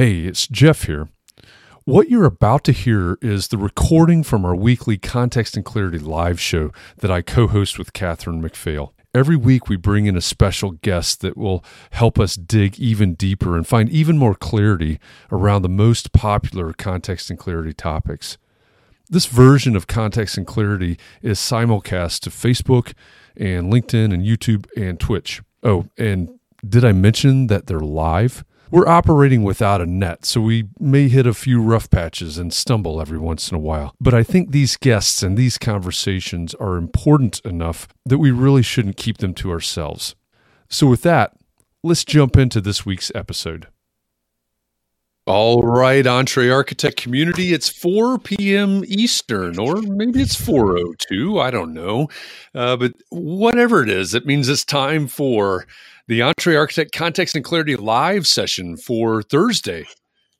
Hey, it's Jeff here. What you're about to hear is the recording from our weekly Context and Clarity live show that I co host with Catherine McPhail. Every week, we bring in a special guest that will help us dig even deeper and find even more clarity around the most popular context and clarity topics. This version of Context and Clarity is simulcast to Facebook and LinkedIn and YouTube and Twitch. Oh, and did I mention that they're live? We're operating without a net, so we may hit a few rough patches and stumble every once in a while. But I think these guests and these conversations are important enough that we really shouldn't keep them to ourselves. So, with that, let's jump into this week's episode. All right, EntreArchitect community, it's 4 p.m. Eastern, or maybe it's 4.02, I don't know. Uh, but whatever it is, it means it's time for the EntreArchitect Context and Clarity live session for Thursday,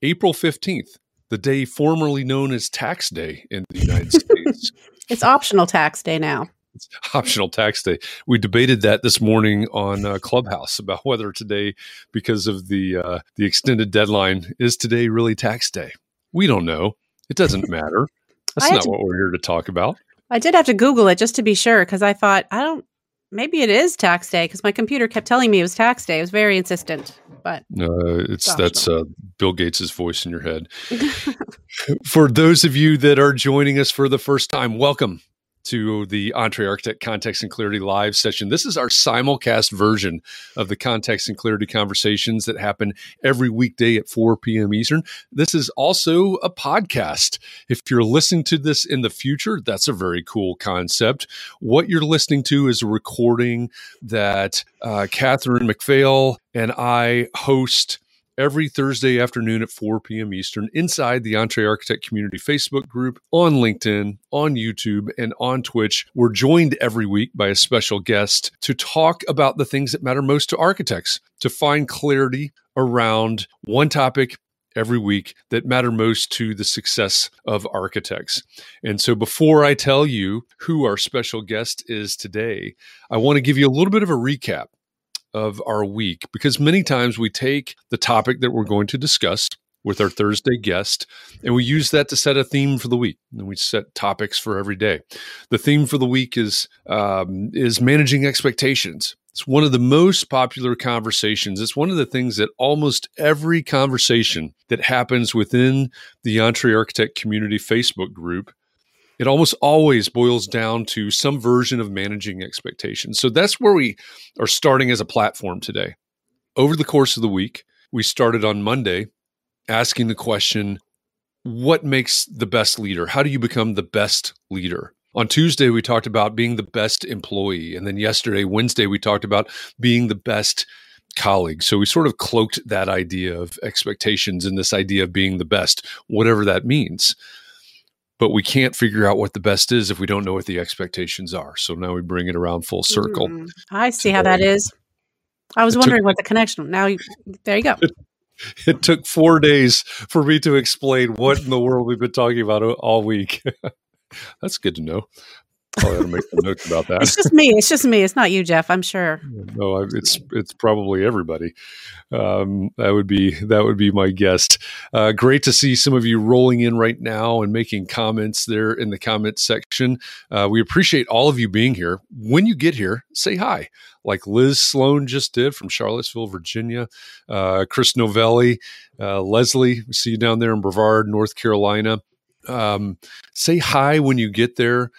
April 15th, the day formerly known as Tax Day in the United States. It's optional tax day now. It's optional tax day. We debated that this morning on uh, Clubhouse about whether today, because of the uh, the extended deadline, is today really tax day. We don't know. It doesn't matter. That's not to, what we're here to talk about. I did have to Google it just to be sure because I thought I don't maybe it is tax day because my computer kept telling me it was tax day. It was very insistent, but uh, it's that's uh, Bill Gates's voice in your head. for those of you that are joining us for the first time, welcome to the EntreArchitect Context and Clarity live session. This is our simulcast version of the Context and Clarity conversations that happen every weekday at 4 p.m. Eastern. This is also a podcast. If you're listening to this in the future, that's a very cool concept. What you're listening to is a recording that uh, Katherine McPhail and I host every Thursday afternoon at 4 p.m. Eastern inside the EntreArchitect Community Facebook group, on LinkedIn, on YouTube, and on Twitch. We're joined every week by a special guest to talk about the things that matter most to architects, to find clarity around one topic every week that matter most to the success of architects. And so before I tell you who our special guest is today, I want to give you a little bit of a recap of our week because many times we take the topic that we're going to discuss with our Thursday guest, and we use that to set a theme for the week. And we set topics for every day. The theme for the week is um, is managing expectations. It's one of the most popular conversations. It's one of the things that almost every conversation that happens within the EntreArchitect Community Facebook group it almost always boils down to some version of managing expectations. So that's where we are starting as a platform today. Over the course of the week, we started on Monday asking the question what makes the best leader? How do you become the best leader? On Tuesday, we talked about being the best employee. And then yesterday, Wednesday, we talked about being the best colleague. So we sort of cloaked that idea of expectations and this idea of being the best, whatever that means. But we can't figure out what the best is if we don't know what the expectations are. So now we bring it around full circle. Mm, I see how that is. I was wondering took- what the connection. Now, you, there you go. It took four days for me to explain what in the world we've been talking about all week. That's good to know. Probably ought to make some notes about that. It's just me. It's just me. It's not you, Jeff. I'm sure. no, I- it's it's probably everybody. Um, that would be that would be my guest. Uh, great to see some of you rolling in right now and making comments there in the comment section. Uh, we appreciate all of you being here. When you get here, say hi, like Liz Sloan just did from Charlottesville, Virginia. Uh, Chris Novelli, uh, Leslie, we see you down there in Brevard, North Carolina. Um, say hi when you get there.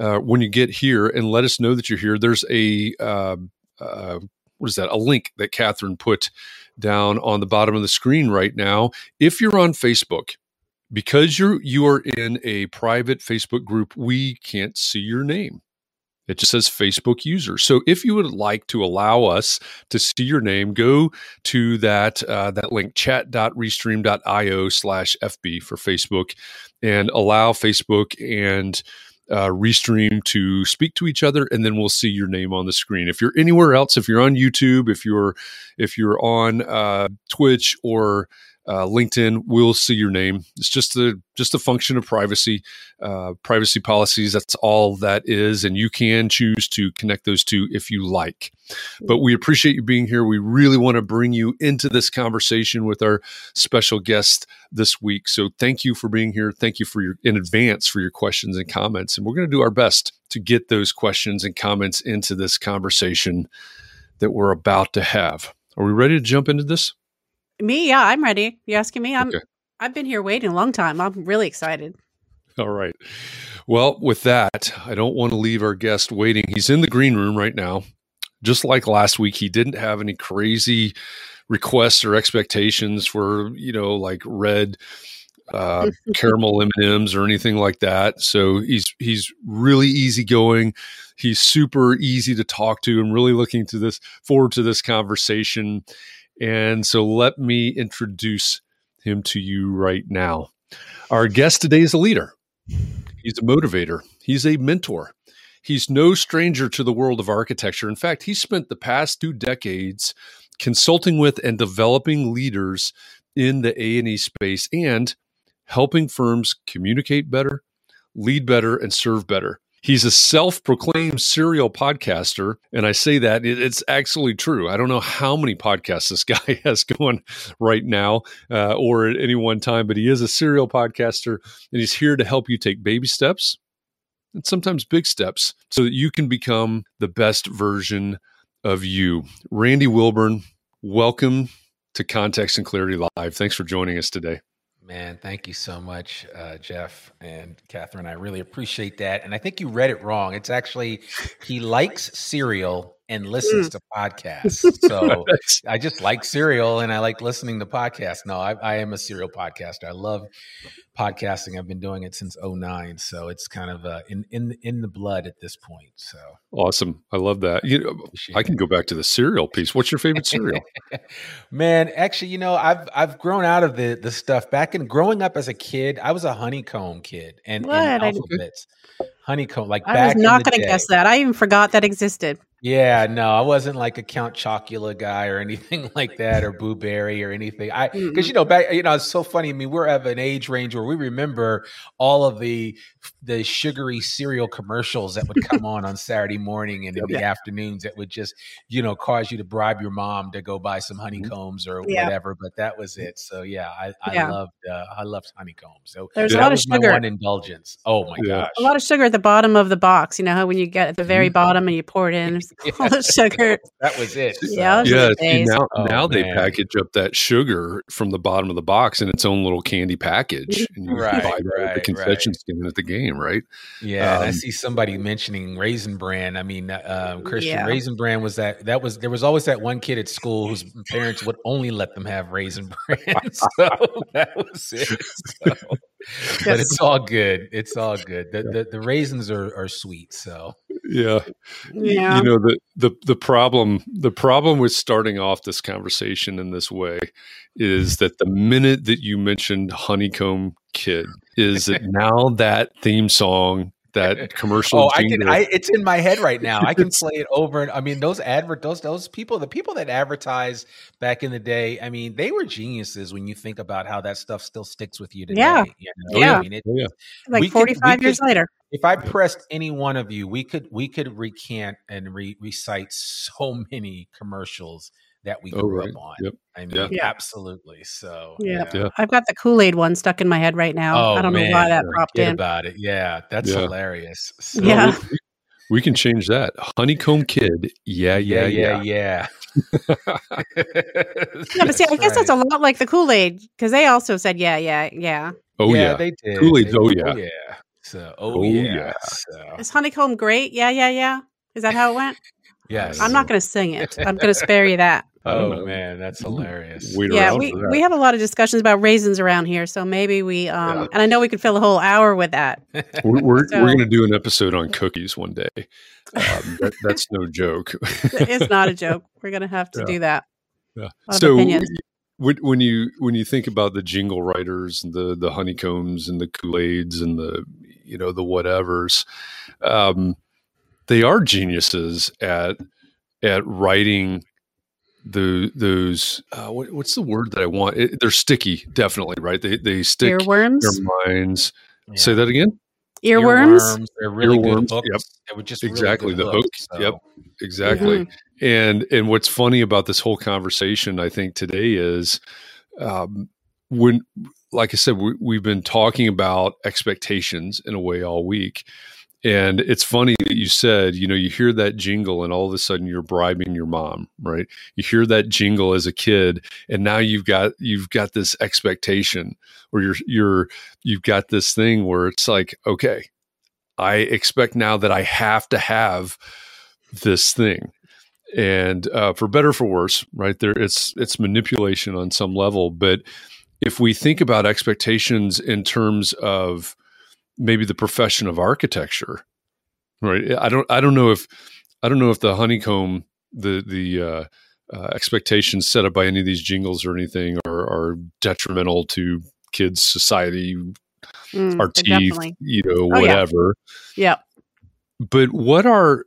Uh, when you get here and let us know that you're here. There's a uh, uh, what is that? A link that Catherine put down on the bottom of the screen right now. If you're on Facebook, because you're you are in a private Facebook group, we can't see your name. It just says Facebook user. So if you would like to allow us to see your name, go to that uh, that link chat.restream.io slash FB for Facebook and allow Facebook and uh, Restream to speak to each other, and then we'll see your name on the screen. If you're anywhere else, if you're on YouTube, if you're if you're on uh, Twitch or uh, LinkedIn, we'll see your name. It's just a just a function of privacy, uh, privacy policies. That's all that is, and you can choose to connect those two if you like. But we appreciate you being here. We really want to bring you into this conversation with our special guest this week. So thank you for being here. Thank you for your in advance for your questions and comments, and we're going to do our best to get those questions and comments into this conversation that we're about to have. Are we ready to jump into this? Me, yeah, I'm ready. You asking me? I'm. Okay. I've been here waiting a long time. I'm really excited. All right. Well, with that, I don't want to leave our guest waiting. He's in the green room right now. Just like last week, he didn't have any crazy requests or expectations for, you know, like red uh, caramel M&Ms or anything like that. So he's he's really easygoing. He's super easy to talk to. I'm really looking to this forward to this conversation. And so let me introduce him to you right now. Our guest today is a leader. He's a motivator. He's a mentor. He's no stranger to the world of architecture. In fact, he spent the past two decades consulting with and developing leaders in the A&E space and helping firms communicate better, lead better, and serve better. He's a self proclaimed serial podcaster. And I say that it's actually true. I don't know how many podcasts this guy has going right now uh, or at any one time, but he is a serial podcaster and he's here to help you take baby steps and sometimes big steps so that you can become the best version of you. Randy Wilburn, welcome to Context and Clarity Live. Thanks for joining us today. Man, thank you so much, uh, Jeff and Catherine. I really appreciate that. And I think you read it wrong. It's actually he likes cereal and listens to podcasts. So I just like cereal and I like listening to podcasts. No, I, I am a serial podcaster. I love podcasting. I've been doing it since 09. So it's kind of uh, in, in, in the blood at this point. So awesome. I love that. You know, I can go back to the cereal piece. What's your favorite cereal? Man, actually, you know, I've I've grown out of the the stuff. Back in growing up as a kid, I was a honeycomb kid and, What? and alphabets. Honeycomb, like I back was not going to guess that. I even forgot that existed. Yeah, no, I wasn't like a Count Chocula guy or anything like that, or Boo Berry or anything. I because you know back, you know, it's so funny. I mean, we're of an age range where we remember all of the the sugary cereal commercials that would come on on Saturday morning and oh, in the afternoons that would just you know cause you to bribe your mom to go buy some mm-hmm. honeycombs or Yeah. whatever. But that was mm-hmm. it. So yeah, I, I Yeah. loved uh, I loved honeycombs. So There's a lot of sugar. one indulgence. Oh my Yeah. gosh, A lot of sugar at the bottom of the box. You know how when you get at the very mm-hmm. bottom and you pour it in, there's all the sugar. that was it. Yeah, So- those yeah, the see, now Oh, now they package up that sugar from the bottom of the box in its own little candy package, and you Right, buy that at the right, concession stand at the game, right? Yeah, and I Um, see somebody mentioning Raisin Bran. I mean, uh, um, Christian Yeah. Raisin Bran was that that was there was always that one kid at school whose parents would only let them have Raisin Bran. so that was it. So, but Yes. it's all good. It's all good. The the, the raisins are, are sweet. So Yeah. Yeah. You know the the the problem the problem with starting off this conversation in this way is mm-hmm. that the minute that you mentioned honeycomb kid is it now that theme song that commercial Oh, I can. I, it's in my head right now. I can play it over and I mean those advert those those people the people that advertise back in the day. I mean they were geniuses when you think about how that stuff still sticks with you today. Yeah. you Oh, know? yeah. I mean, it, Oh, yeah. like we could- 45 years could- later. If I pressed any one of you, we could we could recant and re- recite so many commercials that we Oh, grew right. up on. Yep. I mean, Yeah. Yeah. absolutely. So Yeah. Yeah. I've got the Kool Aid one stuck in my head right now. Oh, I don't know why that popped forget in. about it. Yeah, that's Yeah. hilarious. So, Yeah. we, we can change that. Honeycomb kid. Yeah, yeah, yeah. yeah. Yeah, but see, I guess that's a lot like the Kool Aid because they also said, yeah, yeah, yeah. Oh yeah. they did. Kool Aid. Oh, oh, yeah. yeah. So oh, Oh, yeah. yeah. So, Is honeycomb great? Yeah, yeah, yeah. Is that how it went? yes. I'm not going to sing it. I'm going to spare you that. Oh man, that's hilarious. Wait yeah, we, for that. we have a lot of discussions about raisins around here, so maybe we um Yeah. and I know we could fill a whole hour with that. We're we're, So- we're going to do an episode on cookies one day. Um, that, that's no joke. It's not a joke. We're going to have to Yeah. do that. Yeah. So when, when you when you think about the jingle writers and the the honeycombs and the Kool Aids and the you know the whatevers, um, they are geniuses at at writing the those uh, what, what's the word that I want? It, they're sticky, definitely, right? They they stick Earworms? in your minds. Yeah. Say that again. Earworms? They're really Earworms, good hooks. yep. They were just Exactly, really the hook, hooks, yep. Exactly. Mm-hmm. And and what's funny about this whole conversation, I think today is um, when, like I said, we, we've been talking about expectations in a way all week. And it's funny that you said, you know, you hear that jingle and all of a sudden you're bribing your mom, right? You hear that jingle as a kid and now you've got you've got this expectation or you're you're you've got this thing where it's like, okay, I expect now that I have to have this thing and uh, for better or for worse right there it's it's manipulation on some level but if we think about expectations in terms of maybe the profession of architecture right i don't i don't know if i don't know if the honeycomb the the uh, uh, expectations set up by any of these jingles or anything are, are detrimental to kids society Mm, our teeth definitely. you know Oh, yeah. whatever Yep. but what are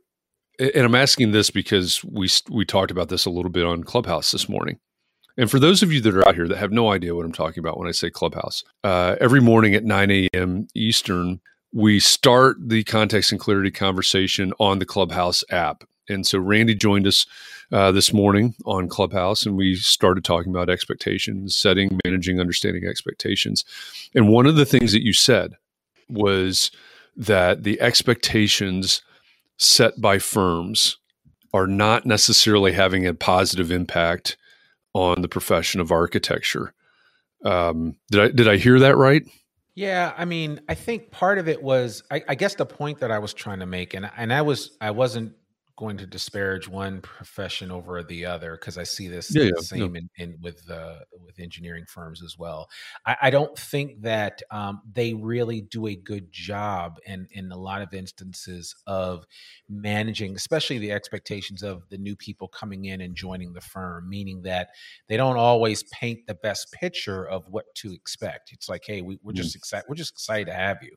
and I'm asking this because we we talked about this a little bit on Clubhouse this morning. And for those of you that are out here that have no idea what I'm talking about when I say Clubhouse, uh, every morning at 9 a.m. Eastern, we start the context and clarity conversation on the Clubhouse app. And so Randy joined us uh, this morning on Clubhouse, and we started talking about expectations, setting, managing, understanding expectations. And one of the things that you said was that the expectations set by firms are not necessarily having a positive impact on the profession of architecture. Um, did I did I hear that right? Yeah, I mean, I think part of it was, I, I guess, the point that I was trying to make, and and I was, I wasn't going to disparage one profession over the other because I see this Yeah, the yeah, same in, in with uh, with engineering firms as well. I, I don't think that um, they really do a good job in in a lot of instances of managing, especially the expectations of the new people coming in and joining the firm. Meaning that they don't always paint the best picture of what to expect. It's like, hey, we, we're Mm. just excited. We're just excited to have you,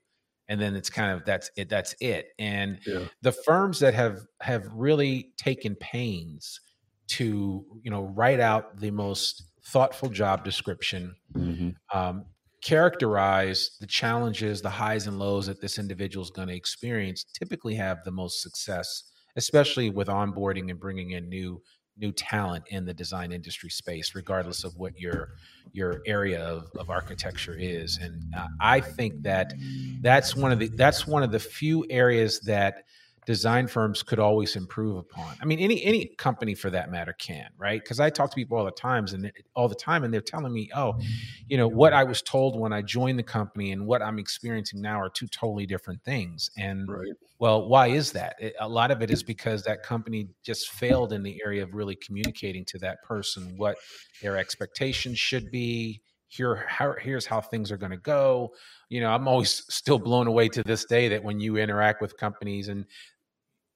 and then it's kind of that's it. That's it. And Yeah. the firms that have have really taken pains to you know write out the most thoughtful job description um, characterize the challenges the highs and lows that this individual is going to experience typically have the most success especially with onboarding and bringing in new new talent in the design industry space regardless of what your your area of, of architecture is. And uh, i think that that's one of the that's one of the few areas that design firms could always improve upon. I mean, any any company for that matter can, right? Because I talk to people all the times and all the time, and they're telling me, "Oh, you know, what I was told when I joined the company and what I'm experiencing now are two totally different things." And Right. well, why is that? It, a lot of it is because that company just failed in the area of really communicating to that person what their expectations should be. Here, how, here's how things are going to go. You know, I'm always still blown away to this day that when you interact with companies and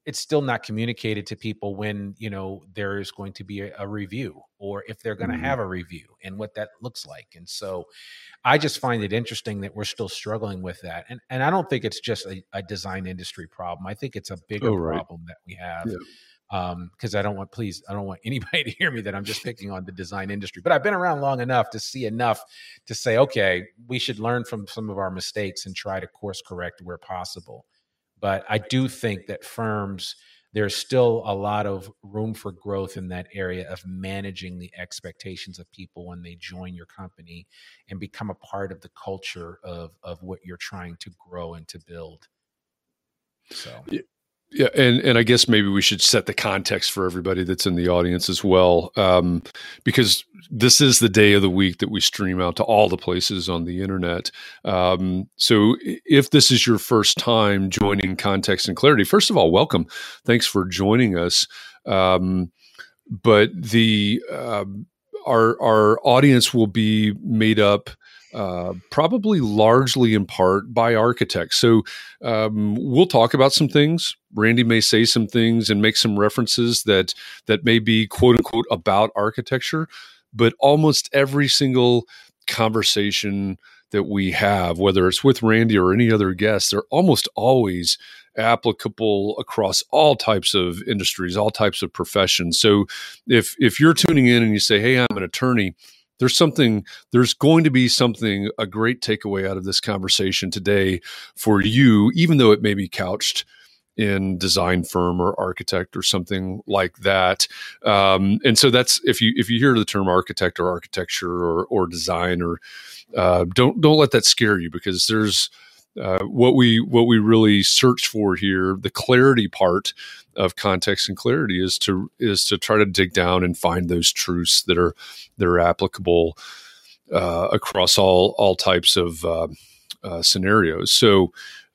it's still not communicated to people when you know there is going to be a, a review or if they're going to mm-hmm. have a review and what that looks like and so i just find it interesting that we're still struggling with that and and i don't think it's just a, a design industry problem i think it's a bigger oh, right. problem that we have yeah because um, I don't want, please, I don't want anybody to hear me that I'm just picking on the design industry. But I've been around long enough to see enough to say, okay, we should learn from some of our mistakes and try to course correct where possible. But I do think that firms, there's still a lot of room for growth in that area of managing the expectations of people when they join your company and become a part of the culture of, of what you're trying to grow and to build. So, yeah, and and I guess maybe we should set the context for everybody that's in the audience as well, um, because this is the day of the week that we stream out to all the places on the internet. Um, so if this is your first time joining Context and Clarity, first of all, welcome. Thanks for joining us. Um, but the uh, our our audience will be made up uh, probably largely in part by architects. So um, we'll talk about some things. Randy may say some things and make some references that that may be quote unquote about architecture, but almost every single conversation that we have, whether it's with Randy or any other guest, they're almost always applicable across all types of industries, all types of professions. So if if you're tuning in and you say, "Hey, I'm an attorney," there's something there's going to be something a great takeaway out of this conversation today for you even though it may be couched in design firm or architect or something like that. Um, and so that's if you if you hear the term architect or architecture or or design or uh, don't don't let that scare you because there's uh, what we what we really search for here the clarity part of context and clarity is to is to try to dig down and find those truths that are that are applicable uh, across all all types of uh, uh, scenarios. So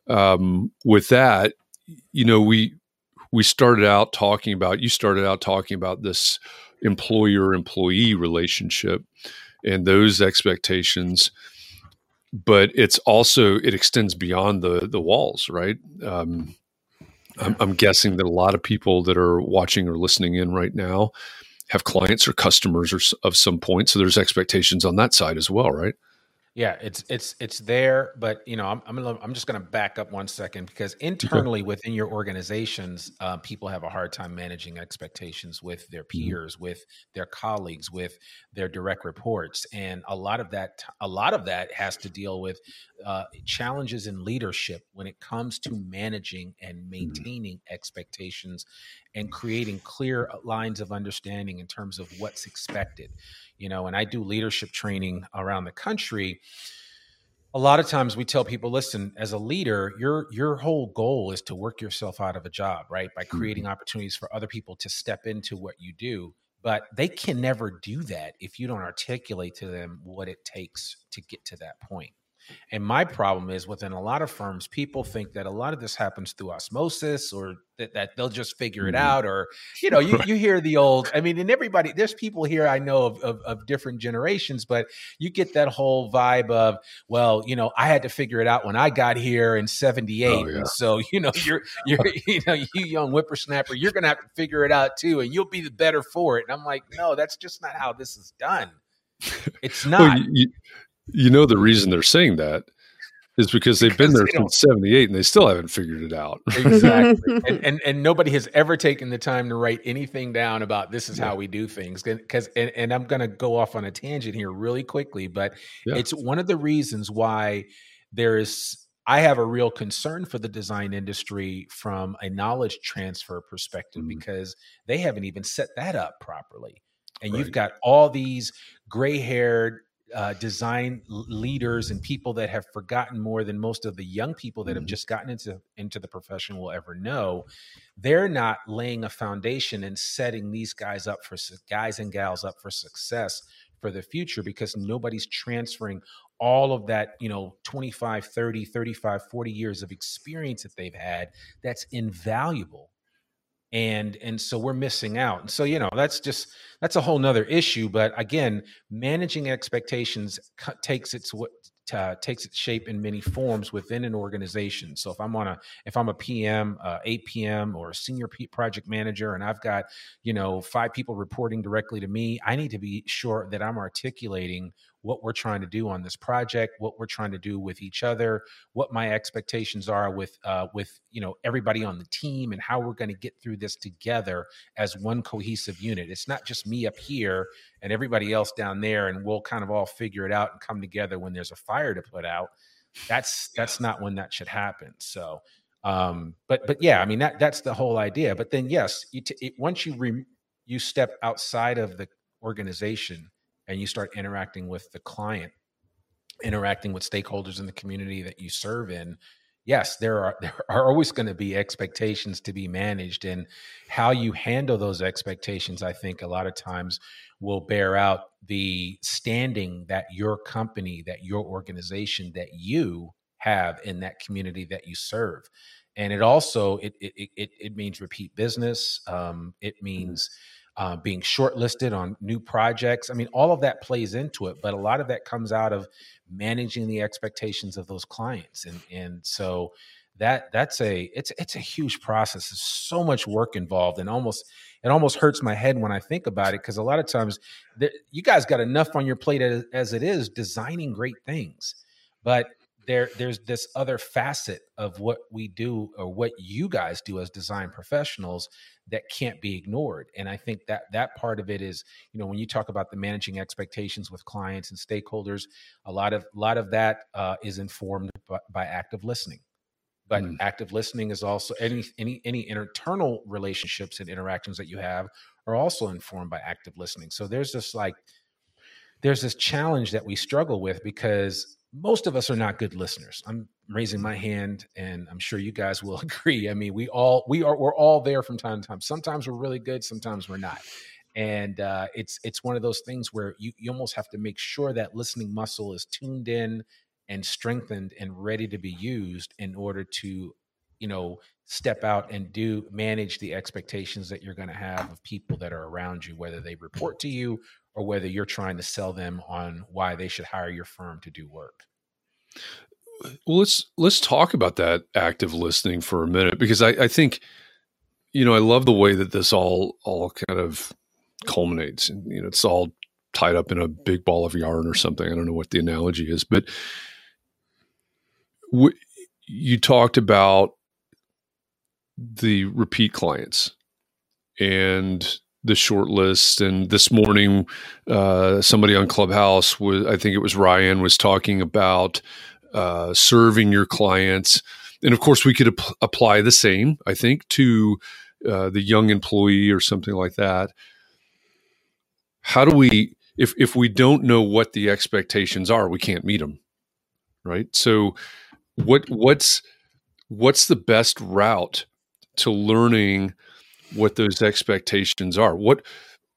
um, with that, you know, we we started out talking about you started out talking about this employer employee relationship and those expectations but it's also it extends beyond the the walls right um, I'm, I'm guessing that a lot of people that are watching or listening in right now have clients or customers or of some point. So there's expectations on that side as well, right? Yeah, it's it's it's there, but you know, I'm I'm, I'm just going to back up one second because internally okay. within your organizations, uh, people have a hard time managing expectations with their mm-hmm. peers, mm-hmm. with their colleagues, with their direct reports, and a lot of that a lot of that has to deal with uh, challenges in leadership when it comes to managing and mm-hmm. maintaining mm-hmm. expectations and creating clear uh, lines of understanding in terms of what's expected you know and i do leadership training around the country. A lot of times we tell people listen as a leader your your whole goal is to work yourself out of a job right? By creating mm-hmm. opportunities for other people to step into what you do. But they can never do that if you don't articulate to them what it takes to get to that point and my problem is within a lot of firms, people think that a lot of this happens through osmosis or that, that they'll just figure it mm-hmm. out. Or, you know, you, you hear the old, I mean, and everybody, there's people here I know of, of, of different generations, but you get that whole vibe of, well, you know, I had to figure it out when I got here in 78. Oh, yeah. So, you know, you're, you're, you know, you young whippersnapper, you're going to have to figure it out too, and you'll be the better for it. And I'm like, no, that's just not how this is done. It's not. well, you, you know the reason they're saying that is because they've because been there they since 78 and they still haven't figured it out. exactly. and, and, and nobody has ever taken the time to write anything down about this is yeah. how we do things. Cuz and, and I'm going to go off on a tangent here really quickly, but yeah. it's one of the reasons why there is I have a real concern for the design industry from a knowledge transfer perspective mm because they haven't even set that up properly. And right. you've got all these gray-haired uh, design leaders and people that have forgotten more than most of the young people that mm-hmm. have just gotten into into the profession will ever know they're not laying a foundation and setting these guys up for guys and gals up for success for the future because nobody's transferring all of that you know 25 30 35 40 years of experience that they've had that's invaluable and and so we're missing out and so you know that's just that's a whole nother issue but again managing expectations takes its uh, takes its shape in many forms within an organization. So if I'm on a if I'm a PM, uh, APM, or a senior P- project manager, and I've got you know five people reporting directly to me, I need to be sure that I'm articulating what we're trying to do on this project, what we're trying to do with each other, what my expectations are with uh, with you know everybody on the team, and how we're going to get through this together as one cohesive unit. It's not just me up here and everybody else down there, and we'll kind of all figure it out and come together when there's a fire to put out. That's that's not when that should happen. So, um, but but yeah, I mean that that's the whole idea. But then yes, you t- it, once you re- you step outside of the organization and you start interacting with the client, interacting with stakeholders in the community that you serve in, yes, there are there are always going to be expectations to be managed, and how you handle those expectations, I think, a lot of times will bear out the standing that your company, that your organization, that you have in that community that you serve. And it also it it it, it means repeat business. Um, it mm-hmm. Uh, being shortlisted on new projects. I mean, all of that plays into it, but a lot of that comes out of managing the expectations of those clients, and and so that that's a it's it's a huge process. There's so much work involved, and almost it almost hurts my head when I think about it because a lot of times you guys got enough on your plate as, as it is designing great things, but there there's this other facet of what we do or what you guys do as design professionals that can't be ignored. And i think that that part of it is you know when you talk about the managing expectations with clients and stakeholders a lot of a lot of that uh, is informed by, by, active listening. But mm. active listening is also any any any internal relationships and interactions that you have are also informed by active listening. So there's this like there's this challenge that we struggle with because most of us are not good listeners. I'm raising my hand and I'm sure you guys will agree. I mean, we all we are we're all there from time to time. Sometimes we're really good, sometimes we're not. And uh, it's it's one of those things where you, you almost have to make sure that listening muscle is tuned in and strengthened and ready to be used in order to, you know, step out and do manage the expectations that you're going to have of people that are around you, whether they report to you or whether you're trying to sell them on why they should hire your firm to do work. Well, let's let's talk about that active listening for a minute because I, I think, you know, I love the way that this all all kind of culminates, and you know, it's all tied up in a big ball of yarn or something. I don't know what the analogy is, but w- you talked about the repeat clients and the short list. And this morning, uh, somebody on Clubhouse was, I think it was Ryan, was talking about uh, serving your clients. And of course, we could ap- apply the same, I think, to uh, the young employee or something like that. How do we, if if we don't know what the expectations are, we can't meet them, right? So, what what's what's the best route to learning? What those expectations are. What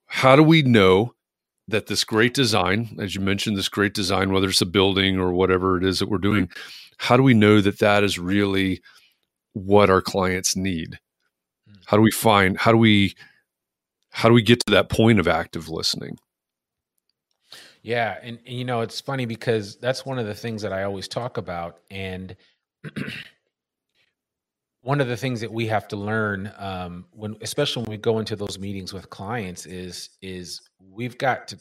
how do we know that this great design, as you mentioned, this great design, whether it's a building or whatever it is that we're doing, how do we know that that is really what our clients need? Hmm. How do we find? How do we? How do we get to that point of active listening? Yeah, and, and you know it's funny because that's one of the things that I always talk about, and one of the things that we have to learn um, when especially when we go into those meetings with clients is is we've got to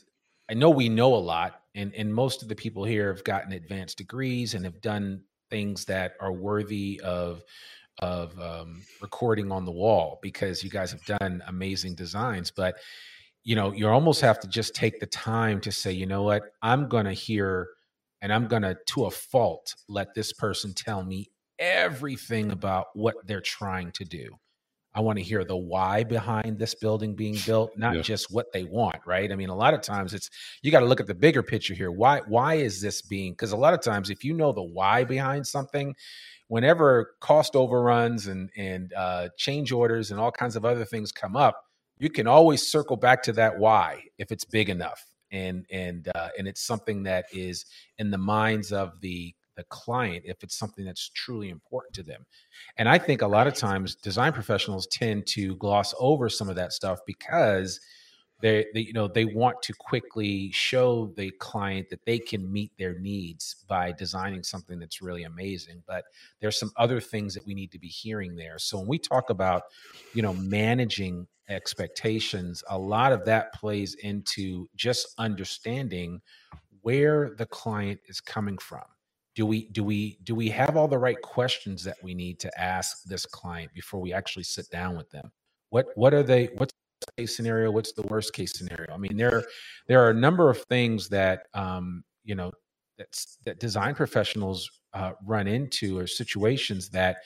i know we know a lot and and most of the people here have gotten advanced degrees and have done things that are worthy of of um, recording on the wall because you guys have done amazing designs. But you know you almost have to just take the time to say you know what? I'm gonna hear and i'm gonna to a fault let this person tell me everything about what they're trying to do. I want to hear the why behind this building being built, not yeah. just what they want, right? I mean, a lot of times it's you got to look at the bigger picture here. Why why is this being because a lot of times if you know the why behind something, whenever cost overruns and and uh, change orders and all kinds of other things come up, you can always circle back to that why if it's big enough and and uh, and it's something that is in the minds of the the client if it's something that's truly important to them. And I think a lot of times design professionals tend to gloss over some of that stuff because they, they you know they want to quickly show the client that they can meet their needs by designing something that's really amazing. But there's some other things that we need to be hearing there. So when we talk about you know managing expectations a lot of that plays into just understanding where the client is coming from do we do we do we have all the right questions that we need to ask this client before we actually sit down with them? What what are they what's the case scenario? What's the worst case scenario? I mean there there are a number of things that um, you know that's that design professionals uh, run into or situations that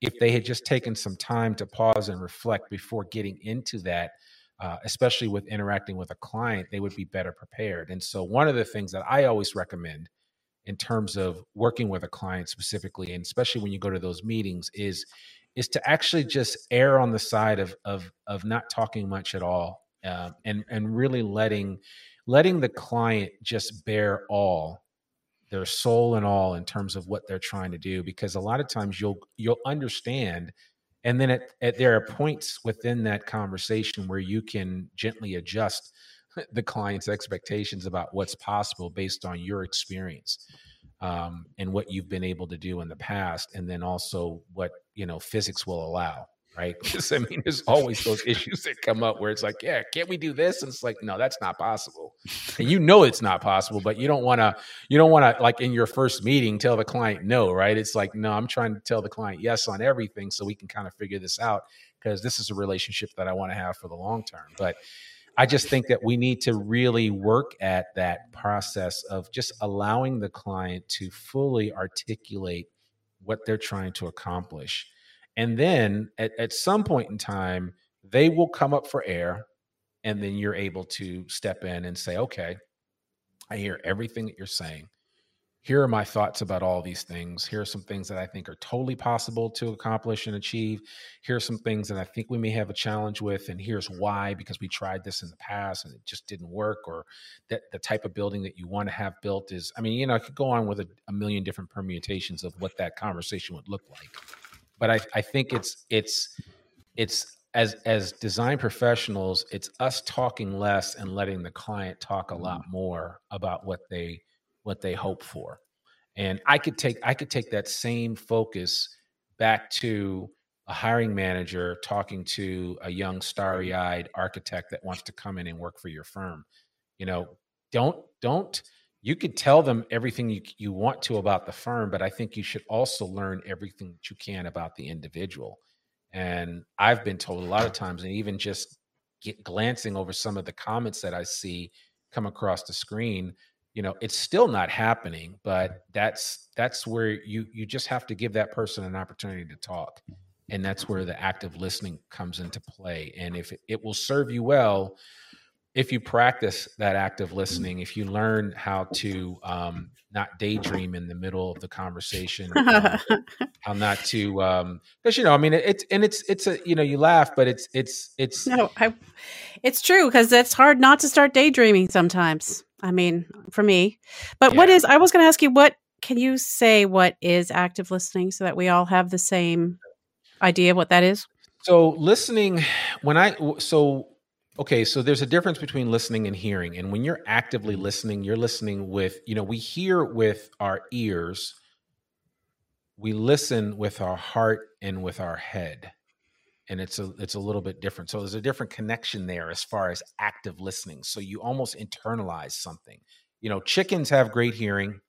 if they had just taken some time to pause and reflect before getting into that uh, especially with interacting with a client they would be better prepared. And so one of the things that i always recommend in terms of working with a client specifically and especially when you go to those meetings is is to actually just err on the side of of of not talking much at all, um, and and really letting letting the client just bear all their soul and all in terms of what they're trying to do because a lot of times you'll you'll understand and then at, at, there are points within that conversation where you can gently adjust the client's expectations about what's possible based on your experience um, and what you've been able to do in the past, and then also what you know physics will allow. Right? Because I mean, there's always those issues that come up where it's like, yeah, can't we do this? And it's like, no, that's not possible. And you know it's not possible, but you don't want to. You don't want to like in your first meeting tell the client no. Right? It's like, no, I'm trying to tell the client yes on everything so we can kind of figure this out because this is a relationship that I want to have for the long term. But I just think that we need to really work at that process of just allowing the client to fully articulate what they're trying to accomplish. And then at, at some point in time, they will come up for air. And then you're able to step in and say, okay, I hear everything that you're saying here are my thoughts about all these things. Here are some things that I think are totally possible to accomplish and achieve. Here are some things that I think we may have a challenge with, and here's why because we tried this in the past and it just didn't work, or that the type of building that you want to have built is. I mean, you know, I could go on with a, a million different permutations of what that conversation would look like, but I, I think it's it's it's as as design professionals, it's us talking less and letting the client talk a lot mm-hmm. more about what they what they hope for. And I could take I could take that same focus back to a hiring manager talking to a young starry-eyed architect that wants to come in and work for your firm. You know, don't don't you could tell them everything you, you want to about the firm, but I think you should also learn everything that you can about the individual. And I've been told a lot of times, and even just glancing over some of the comments that I see come across the screen, you know it's still not happening but that's that's where you you just have to give that person an opportunity to talk and that's where the active listening comes into play and if it, it will serve you well if you practice that active listening if you learn how to um, not daydream in the middle of the conversation um, how not to um because you know i mean it's and it's it's a you know you laugh but it's it's it's no i it's true because it's hard not to start daydreaming sometimes I mean, for me. But yeah. what is, I was going to ask you, what can you say what is active listening so that we all have the same idea of what that is? So, listening, when I, so, okay, so there's a difference between listening and hearing. And when you're actively mm-hmm. listening, you're listening with, you know, we hear with our ears, we listen with our heart and with our head and it's a it's a little bit different. So there's a different connection there as far as active listening. So you almost internalize something. You know, chickens have great hearing.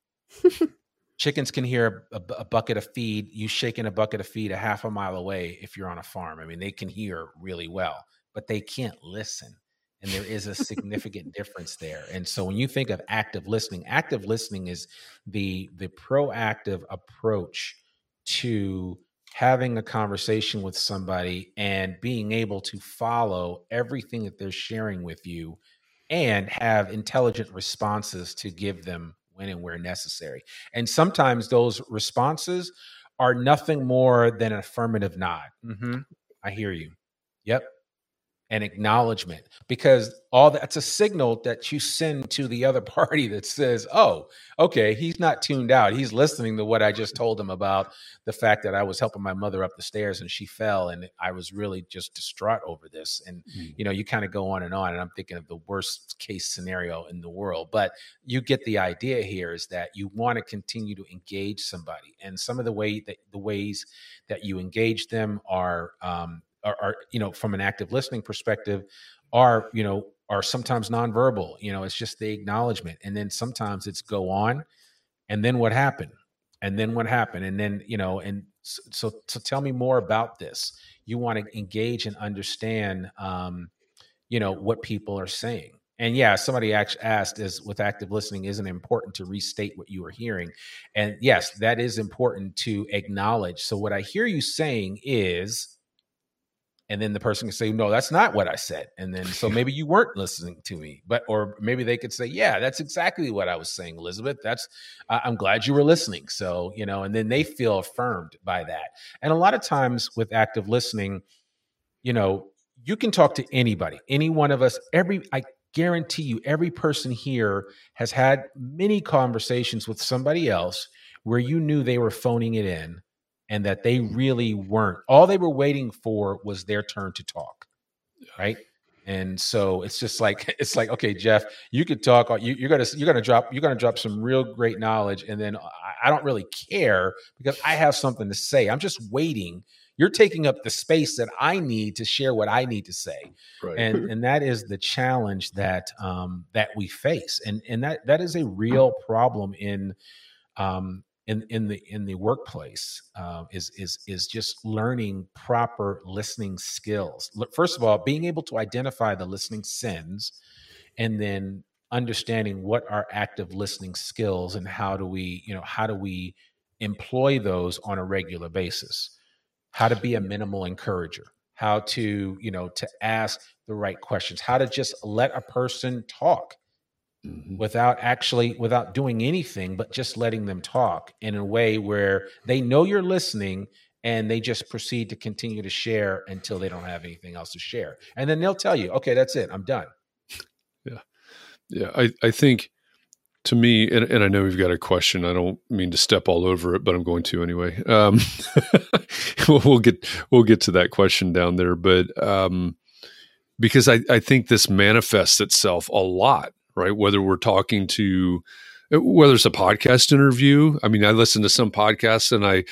chickens can hear a, a, bucket of feed. You shaking a bucket of feed a half a mile away if you're on a farm. I mean, they can hear really well, but they can't listen. And there is a significant difference there. And so when you think of active listening, active listening is the the proactive approach to having a conversation with somebody and being able to follow everything that they're sharing with you and have intelligent responses to give them when and where necessary. And sometimes those responses are nothing more than an affirmative nod. Mm-hmm. I hear you. Yep. And acknowledgement because all that's a signal that you send to the other party that says oh okay he's not tuned out he's listening to what i just told him about the fact that i was helping my mother up the stairs and she fell and i was really just distraught over this and mm. you know you kind of go on and on and i'm thinking of the worst case scenario in the world but you get the idea here is that you want to continue to engage somebody and some of the way that the ways that you engage them are um, are, are you know from an active listening perspective are you know are sometimes nonverbal you know it's just the acknowledgement and then sometimes it's go on and then what happened and then what happened and then you know and so so tell me more about this. You want to engage and understand um you know what people are saying. And yeah somebody actually asked is with active listening isn't important to restate what you are hearing? And yes that is important to acknowledge. So what i hear you saying is and then the person can say no that's not what i said. And then so maybe you weren't listening to me but or maybe they could say yeah that's exactly what i was saying elizabeth. That's i'm glad you were listening. So you know and then they feel affirmed by that. And a lot of times with active listening you know you can talk to anybody any one of us every i guarantee you every person here has had many conversations with somebody else where you knew they were phoning it in and that they really weren't. All they were waiting for was their turn to talk, right? And so it's just like it's like okay, Jeff, you could talk. You, are gonna you're gonna drop you're gonna drop some real great knowledge, and then I, I don't really care because I have something to say. I'm just waiting. You're taking up the space that I need to share what I need to say, right. and and that is the challenge that um, that we face, and and that that is a real problem in um, in in the in the workplace uh, is is is just learning proper listening skills. First of all, being able to identify the listening sins, and then understanding what are active listening skills and how do we you know how do we employ those on a regular basis. How to be a minimal encourager. How to you know to ask the right questions. How to just let a person talk Mm-hmm. without actually without doing anything but just letting them talk in a way where they know you're listening and they just proceed to continue to share until they don't have anything else to share. And then they'll tell you okay that's it. I'm done. Yeah. Yeah i, I think to me and, and i know we've got a question. I don't mean to step all over it but i'm going to anyway. Um, we'll get we'll get to that question down there. But um, because I, I think this manifests itself a lot right? Whether we're talking to, uh, whether it's a podcast interview. I mean, I listen to some podcasts and I,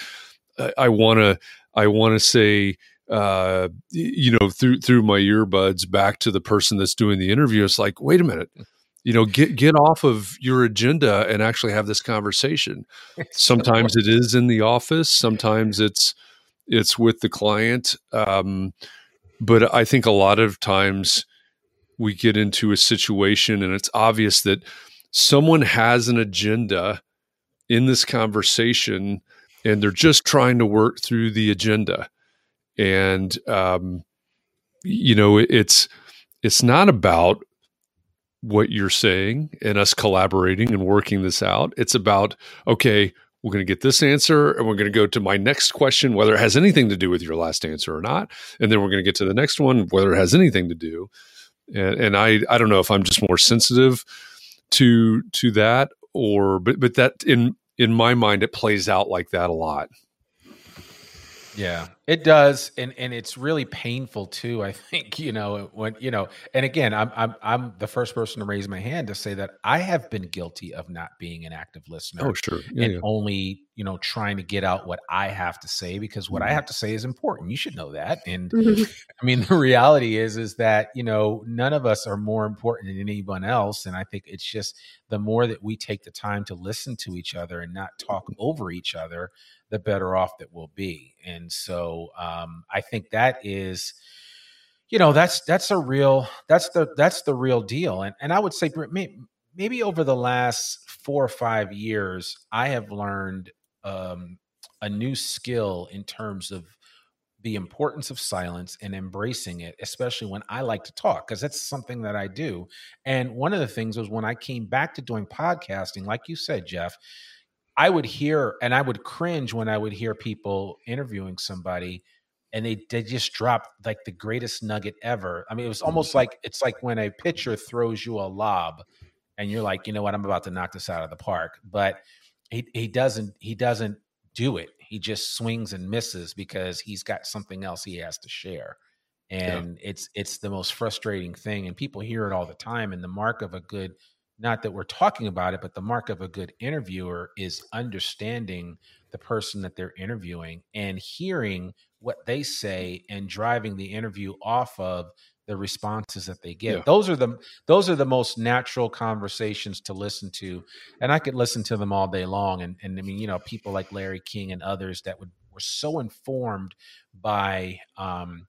I want to, I want to say, uh, you know, through through my earbuds back to the person that's doing the interview. It's like, wait a minute, you know, get get off of your agenda and actually have this conversation. Sometimes it is in the office. Sometimes it's it's with the client. Um, but I think a lot of times we get into a situation and it's obvious that someone has an agenda in this conversation and they're just trying to work through the agenda. And um, you know it's it's not about what you're saying and us collaborating and working this out. It's about okay we're going to get this answer and we're going to go to my next question whether it has anything to do with your last answer or not and then we're going to get to the next one whether it has anything to do and, and I I don't know if I'm just more sensitive to to that or but but that in in my mind it plays out like that a lot. Yeah, it does, and and it's really painful too. I think you know when you know, and again, I'm I'm I'm the first person to raise my hand to say that I have been guilty of not being an active listener. Oh, sure, yeah, and yeah. only you know trying to get out what I have to say because what mm-hmm. I have to say is important. You should know that. And mm-hmm. I mean, the reality is is that you know none of us are more important than anyone else, and I think it's just the more that we take the time to listen to each other and not talk over each other the better off that we'll be. And um, I think that is, you know, that's that's a real that's the that's the real deal. And and I would say maybe over the last four or five years, I have learned um, a new skill in terms of the importance of silence and embracing it, especially when I like to talk, because that's something that I do. And one of the things was when I came back to doing podcasting, like you said, Jeff, I would hear and I would cringe when I would hear people interviewing somebody and they they just dropped like the greatest nugget ever. I mean, it was almost like it's like when a pitcher throws you a lob, and you're like, you know what, I'm about to knock this out of the park, but he he doesn't he doesn't do it. He just swings and misses because he's got something else he has to share. And yeah. it's it's the most frustrating thing and people hear it all the time and the mark of a good not that we're talking about it but the mark of a good interviewer is understanding the person that they're interviewing and hearing what they say and driving the interview off of the responses that they get. Yeah. Those are the those are the most natural conversations to listen to, and I could listen to them all day long. And and I mean, you know, people like Larry King and others that would were so informed by um,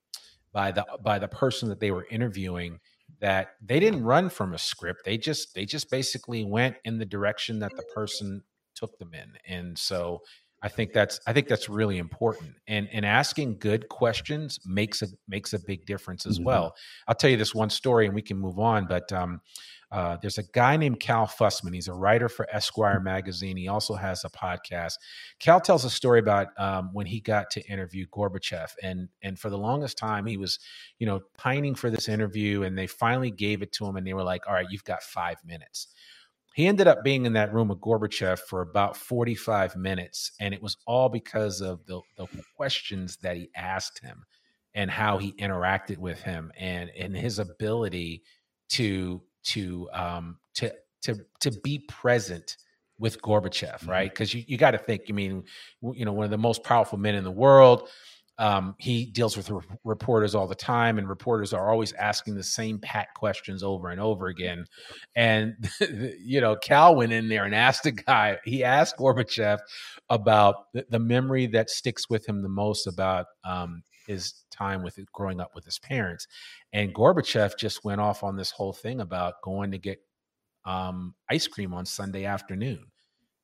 by the by the person that they were interviewing that they didn't run from a script. They just they just basically went in the direction that the person took them in, and so I think that's I think that's really important. And and asking good questions makes a makes a big difference as mm-hmm. well. I'll tell you this one story and we can move on. But um, uh, there's a guy named Cal Fussman. He's a writer for Esquire magazine. He also has a podcast. Cal tells a story about um, when he got to interview Gorbachev, and and for the longest time he was, you know, pining for this interview, and they finally gave it to him, and they were like, "All right, you've got five minutes." He ended up being in that room with Gorbachev for about 45 minutes, and it was all because of the, the questions that he asked him and how he interacted with him and, and his ability to to um, to to to be present with Gorbachev, mm-hmm. right? Because you, you got to think, I mean, you know, one of the most powerful men in the world, um, he deals with re- reporters all the time, and reporters are always asking the same pat questions over and over again. And you know, Cal went in there and asked the guy. He asked Gorbachev about the, the memory that sticks with him the most about um, his time with growing up with his parents. And Gorbachev just went off on this whole thing about going to get um, ice cream on Sunday afternoon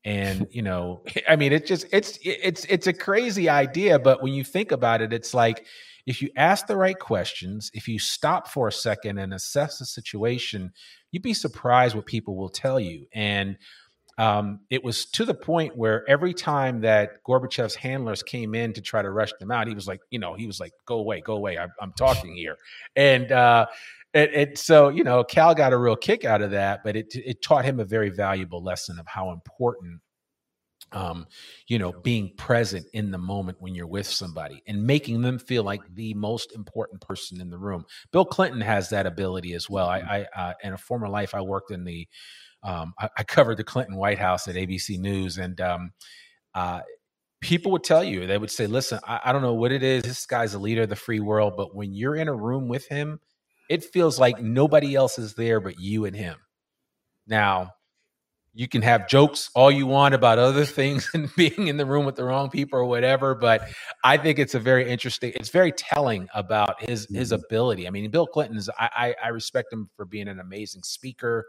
and you know i mean it's just it's it's it's a crazy idea but when you think about it it's like if you ask the right questions if you stop for a second and assess the situation you'd be surprised what people will tell you and um, it was to the point where every time that Gorbachev's handlers came in to try to rush them out, he was like, you know, he was like, "Go away, go away! I, am talking here." And uh, it, it, so you know Cal got a real kick out of that, but it it taught him a very valuable lesson of how important um, you know, being present in the moment when you're with somebody and making them feel like the most important person in the room. Bill Clinton has that ability as well. I, I uh, in a former life, I worked in the, um, I, I, covered the Clinton White House at ABC News, and um, uh, people would tell you, they would say, "Listen, I, I don't know what it is. This guy's a leader of the free world, but when you're in a room with him." It feels like nobody else is there but you and him. Now, you can have jokes all you want about other things and being in the room with the wrong people or whatever, but I think it's a very interesting. It's very telling about his his mm-hmm. ability. I mean, Bill Clinton's. I I, I respect him for being an amazing speaker.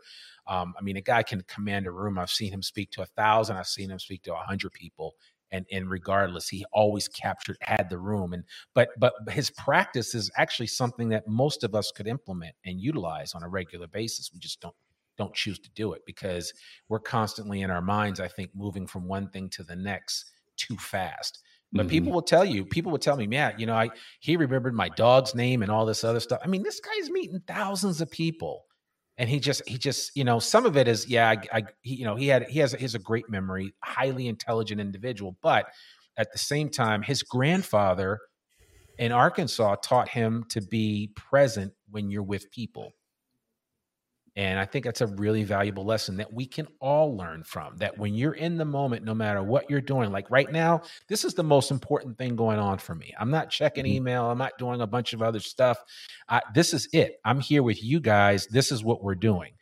Um, I mean, a guy can command a room. I've seen him speak to a thousand. I've seen him speak to a hundred people, and and regardless he always captured had the room and but but his practice is actually something that most of us could implement and utilize on a regular basis. We just don't don't choose to do it because we're constantly in our minds i think moving from one thing to the next too fast. But mm-hmm. people will tell you people will tell me Matt you know i he remembered my dog's name and all this other stuff. I mean this guy's meeting thousands of people and he just he just you know some of it is yeah I, I he, you know he had he has he has a great memory highly intelligent individual but at the same time his grandfather in Arkansas taught him to be present when you're with people and I think that's a really valuable lesson that we can all learn from. That when you're in the moment, no matter what you're doing, like right now, this is the most important thing going on for me. I'm not checking mm-hmm. email, I'm not doing a bunch of other stuff. I, this is it. I'm here with you guys. This is what we're doing.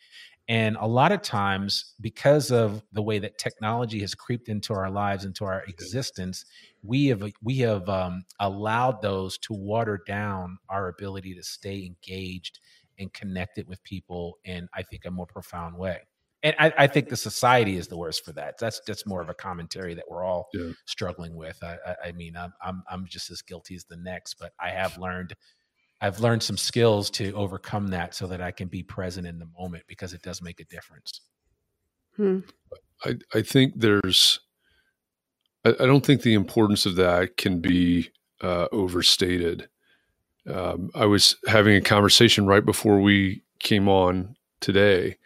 And a lot of times, because of the way that technology has creeped into our lives, into our existence, we have we have um, allowed those to water down our ability to stay engaged and connect it with people in I think a more profound way. And I, I, think the society is the worst for that. That's that's more of a commentary that we're all yeah. struggling with. I, I, I mean, I'm, I'm I'm just as guilty as the next, but I have learned I've learned some skills to overcome that so that I can be present in the moment because it does make a difference. Hmm. I I think there's I, I don't think the importance of that can be uh, overstated. Um, I was having a conversation right before we came on today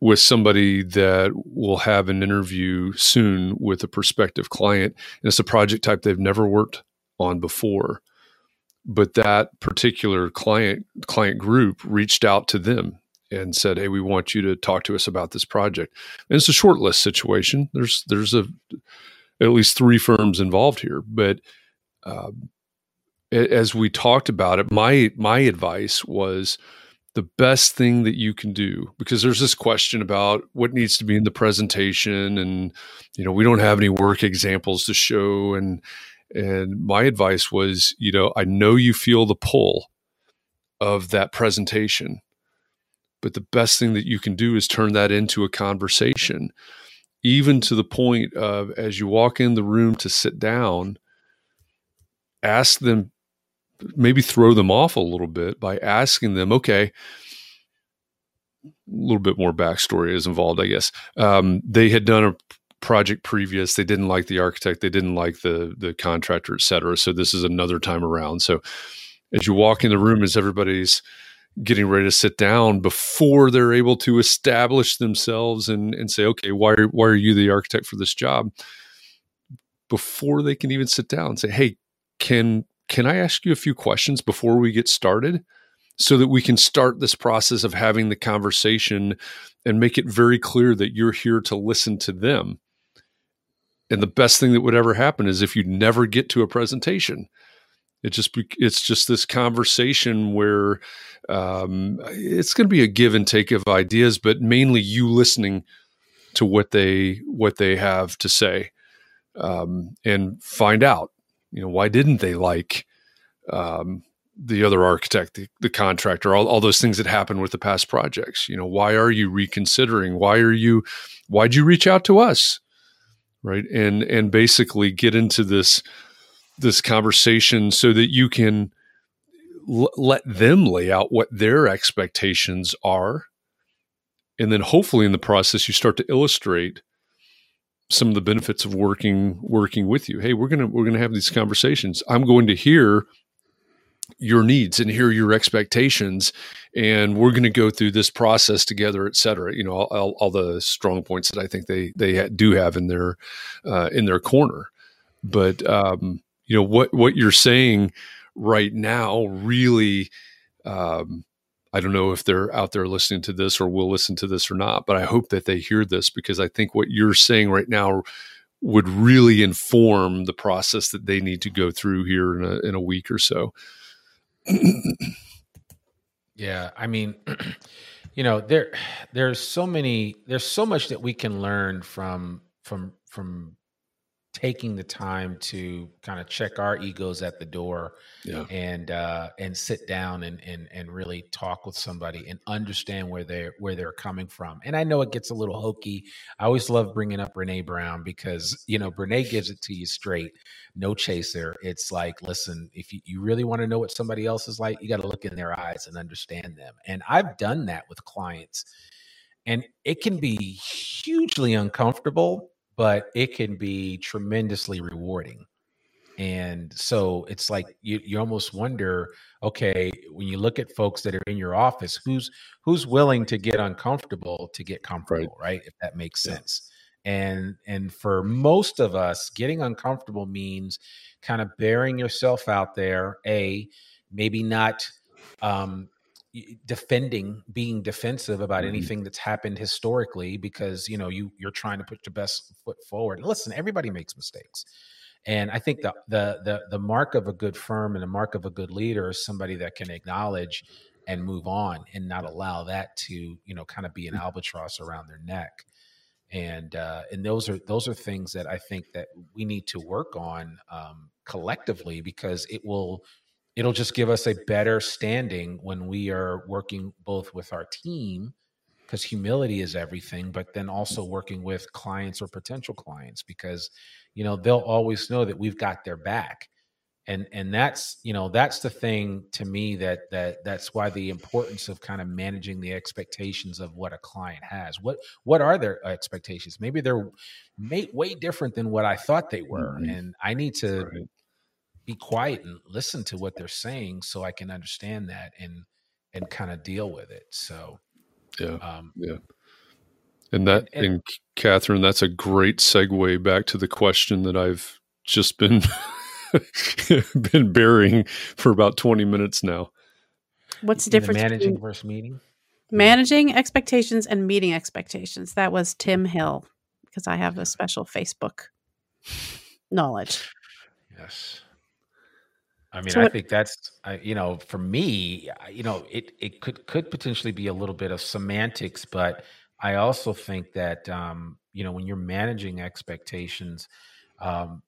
with somebody that will have an interview soon with a prospective client. And it's a project type they've never worked on before. But that particular client client group reached out to them and said, "Hey, we want you to talk to us about this project." And it's a short list situation. There's there's a at least three firms involved here, but um, as we talked about it, my my advice was the best thing that you can do because there's this question about what needs to be in the presentation and you know we don't have any work examples to show. And and my advice was you know I know you feel the pull of that presentation but the best thing that you can do is turn that into a conversation even to the point of as you walk in the room to sit down ask them maybe throw them off a little bit by asking them, okay, a little bit more backstory is involved, I guess. Um, they had done a project previous. They didn't like the architect. They didn't like the the contractor, et cetera. So this is another time around. So as you walk in the room, as everybody's getting ready to sit down, before they're able to establish themselves and and say, okay, why are, why are you the architect for this job? Before they can even sit down and say, hey, can can I ask you a few questions before we get started? So that we can start this process of having the conversation and make it very clear that you're here to listen to them. And the best thing that would ever happen is if you never get to a presentation. It just it's just this conversation where um, it's going to be a give and take of ideas, but mainly you listening to what they what they have to say um, and find out you know why didn't they like um, the other architect the, the contractor all, all those things that happened with the past projects? You know why are you reconsidering? Why are you why'd you reach out to us? Right? And and basically get into this this conversation so that you can l- let them lay out what their expectations are. And then hopefully in the process you start to illustrate some of the benefits of working working with you. Hey, we're gonna we're gonna have these conversations. I'm going to hear your needs and hear your expectations, and we're going to go through this process together, et cetera. You know, all, all the strong points that I think they they do have in their uh, in their corner. But um, you know what what you're saying right now really um, I don't know if they're out there listening to this or will listen to this or not, but I hope that they hear this because I think what you're saying right now would really inform the process that they need to go through here in a, in a week or so. yeah, I mean, you know, there there's so many there's so much that we can learn from from from taking the time to kind of check our egos at the door yeah. and uh, and sit down and, and and really talk with somebody and understand where they're where they're coming from. And I know it gets a little hokey. I always love bringing up Brene Brown because you know Brene gives it to you straight, no chaser. It's like, listen, if you, you really want to know what somebody else is like, you got to look in their eyes and understand them. And I've done that with clients, and it can be hugely uncomfortable but it can be tremendously rewarding. And so it's like you, you almost wonder, okay, when you look at folks that are in your office, who's who's willing to get uncomfortable to get comfortable, right? right? If that makes yeah. sense. And and for most of us, getting uncomfortable means kind of bearing yourself out there, a maybe not um, defending being defensive about mm-hmm. anything that's happened historically because you know you you're trying to put your best foot forward listen everybody makes mistakes and i think the, the the the mark of a good firm and the mark of a good leader is somebody that can acknowledge and move on and not allow that to you know kind of be an mm. albatross around their neck and uh, and those are those are things that I think that we need to work on um, collectively because it will it'll just give us a better standing when we are working both with our team because humility is everything but then also working with clients or potential clients because you know they'll always know that we've got their back. And and that's you know that's the thing to me that that that's why the importance of kind of managing the expectations of what a client has. What what are their expectations? Maybe they're may, way different than what i thought they were mm-hmm. and i need to right be quiet and listen to what they're saying so I can understand that and and kind of deal with it. So yeah, um, yeah. And that, and, and Catherine, that's a great segue back to the question that I've just been been burying for about twenty minutes now. What's the difference? The managing versus meeting. Managing expectations and meeting expectations. That was Tim Hill because I have a special Facebook knowledge. Yes. I mean, so I think that's you know, for me, you know, it it could could potentially be a little bit of semantics, but I also think that um, you know when you're managing expectations, um,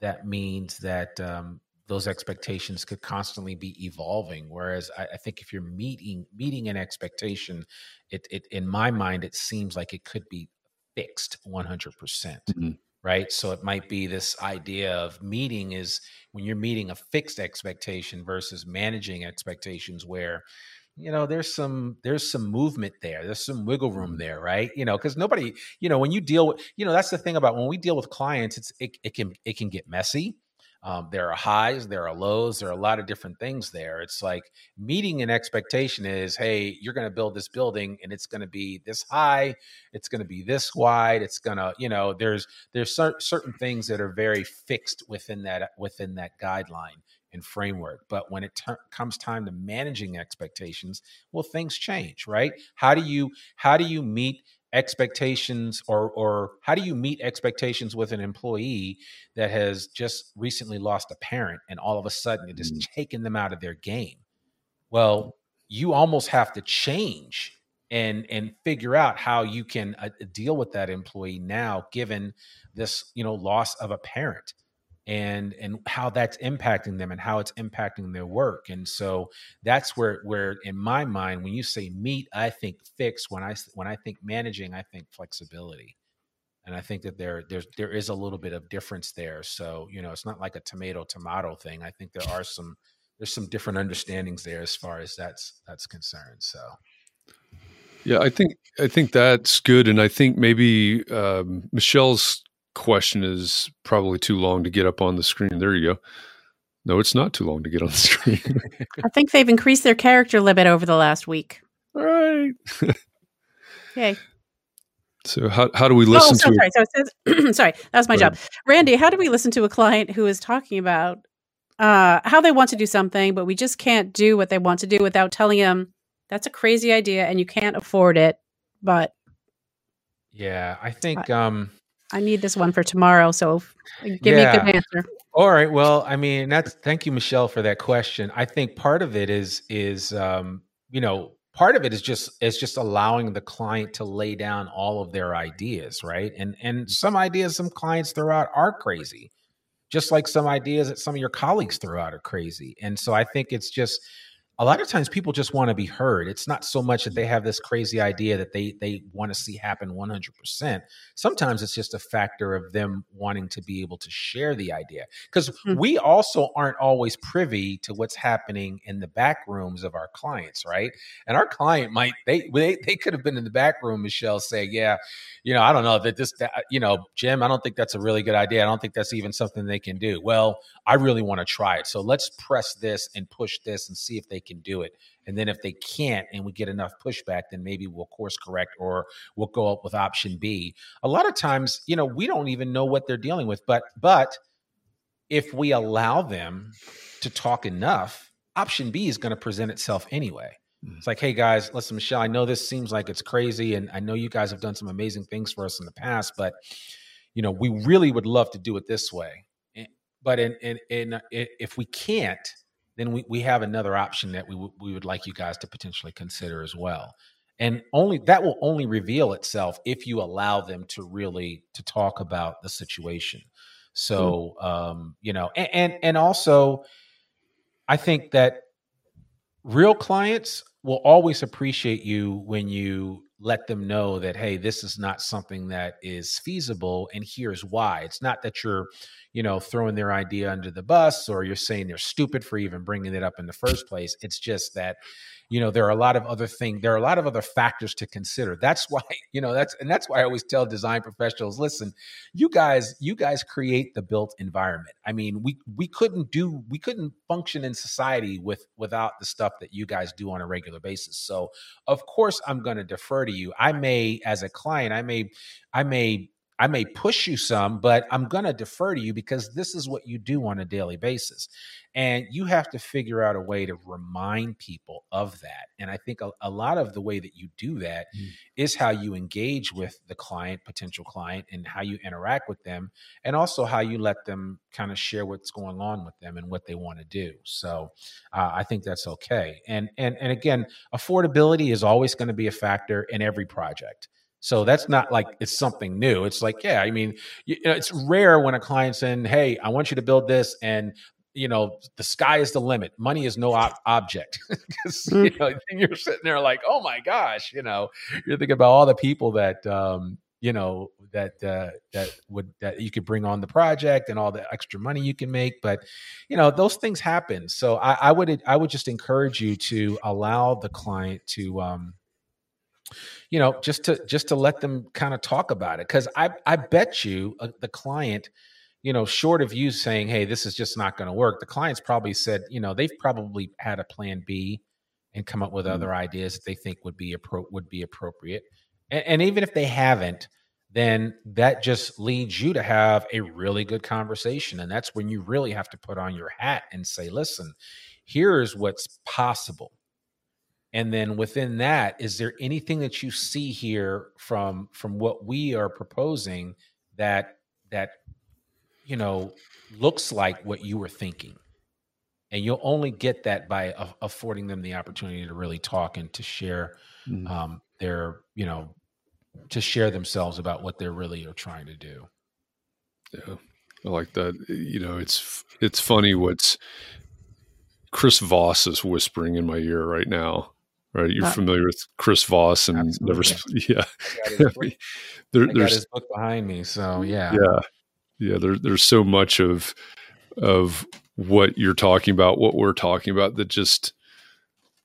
that means that um, those expectations could constantly be evolving. Whereas I, I, think if you're meeting meeting an expectation, it, it in my mind it seems like it could be fixed 100 percent. Mm-hmm right? So it might be this idea of meeting is when you're meeting a fixed expectation versus managing expectations where you know there's some there's some movement there there's some wiggle room mm-hmm. there right you know because nobody you know when you deal with you know that's the thing about when we deal with clients it's it, it can it can get messy um, there are highs, there are lows, there are a lot of different things there. It's like meeting an expectation is, hey, you're going to build this building and it's going to be this high, it's going to be this wide, it's going to, you know, there's there's cer- certain things that are very fixed within that within that guideline and framework. But when it ter- comes time to managing expectations, well, things change, right? How do you how do you meet expectations or or how do you meet expectations with an employee that has just recently lost a parent and all of a sudden it has mm. taken them out of their game well you almost have to change and and figure out how you can uh, deal with that employee now given this you know loss of a parent and and how that's impacting them and how it's impacting their work and so that's where where in my mind when you say meet i think fix when i when i think managing i think flexibility and i think that there there's there is a little bit of difference there so you know it's not like a tomato tomato thing i think there are some there's some different understandings there as far as that's that's concerned so. Yeah i think i think that's good and i think maybe um, michelle's question is probably too long to get up on the screen. There you go. No, it's not too long to get on the screen. I think they've increased their character limit over the last week. All right. Yay. So how how do we listen oh, so, to? Sorry, so it says, sorry, that was my job. Randy, how do we listen to a client who is talking about uh, how they want to do something, but we just can't do what they want to do without telling them that's a crazy idea and you can't afford it. But yeah, I think um, I need this one for tomorrow. So give yeah. me a good answer. All right. Well, I mean, that's thank you, Michelle, for that question. I think part of it is is um, you know, part of it is just is just allowing the client to lay down all of their ideas, right? And and some ideas some clients throw out are crazy. Just like some ideas that some of your colleagues throw out are crazy. And so I think it's just a lot of times people just want to be heard. It's not so much that they have this crazy idea that they they want to see happen 100%. Sometimes it's just a factor of them wanting to be able to share the idea because mm-hmm. we also aren't always privy to what's happening in the back rooms of our clients, right? And our client might they they, they could have been in the back room Michelle say, "Yeah, you know, I don't know that this that, you know, Jim, I don't think that's a really good idea. I don't think that's even something they can do." Well, I really want to try it. So let's press this and push this and see if they can do it. And then if they can't and we get enough pushback, then maybe we'll course correct or we'll go up with option B. A lot of times, you know, we don't even know what they're dealing with, but but if we allow them to talk enough, option B is going to present itself anyway. Mm. It's like, hey guys, listen, Michelle, I know this seems like it's crazy, and I know you guys have done some amazing things for us in the past, but you know, we really would love to do it this way. But in, in, in, if we can't, then we, we have another option that we, w- we would like you guys to potentially consider as well and only that will only reveal itself if you allow them to really to talk about the situation hmm. so um you know and, and and also i think that real clients will always appreciate you when you let them know that hey this is not something that is feasible and here's why. It's not that you're you know throwing their idea under the bus or you're saying they're stupid for even bringing it up in the first place. It's just that you know there are a lot of other things there are a lot of other factors to consider. That's why you know that's and that's why i always tell design professionals listen you guys you guys create the built environment. I mean we we couldn't do we couldn't function in society with without the stuff that you guys do on a regular basis. So of course i'm going to defer to you. I may as a client i may i may I may push you some, but I'm going to defer to you because this is what you do on a daily basis. And you have to figure out a way to remind people of that. And I think a, a lot of the way that you do that mm. is how you engage with the client, potential client, and how you interact with them, and also how you let them kind of share what's going on with them and what they want to do. So uh, I think that's okay. And and and again, affordability is always going to be a factor in every project. So that's not like it's something new. It's like, yeah, I mean, you know, it's rare when a client's in, hey, I want you to build this, and you know, the sky is the limit. Money is no ob- object. Because you know, you're sitting there like, oh my gosh, you know, you're thinking about all the people that um, you know that uh, that would that you could bring on the project and all the extra money you can make. But you know, those things happen. So I, I would I would just encourage you to allow the client to um, you know just to just to let them kind of talk about it. Because i i bet you uh, the client you know short of you saying hey this is just not going to work the clients probably said you know they've probably had a plan b and come up with mm-hmm. other ideas that they think would be appro- would be appropriate. And, and even if they haven't then that just leads you to have a really good conversation and that's when you really have to put on your hat and say listen here's what's possible and then within that is there anything that you see here from from what we are proposing that that you know looks like what you were thinking? And you'll only get that by affording them the opportunity to really talk and to share mm-hmm. um, their you know to share themselves about what they really are trying to do. Yeah i like that. You know it's it's funny what's chris voss is whispering in my ear right now right? You're uh, familiar with Chris Voss and absolutely. never, yeah. there, there's his book behind me, so yeah, yeah, yeah. There, there's so much of of what you're talking about, what we're talking about, that just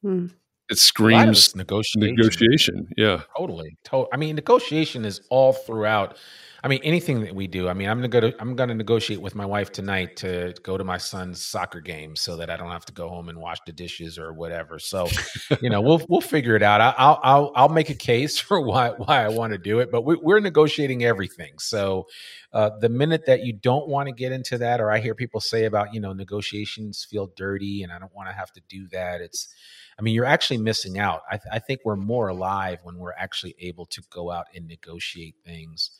hmm. it screams negotiation. Negotiation, yeah, totally. To- I mean, negotiation is all throughout I mean, anything that we do. I mean, I'm gonna go to I'm gonna negotiate with my wife tonight to go to my son's soccer game so that I don't have to go home and wash the dishes or whatever. So, you know, we'll we'll figure it out. I'll I'll I'll make a case for why why I want to do it, but we, are negotiating everything. So, uh, the minute that you don't want to get into that, or I hear people say about you know negotiations feel dirty and I don't want to have to do that. It's I mean, you're actually missing out. I, th- I think we're more alive when we're actually able to go out and negotiate things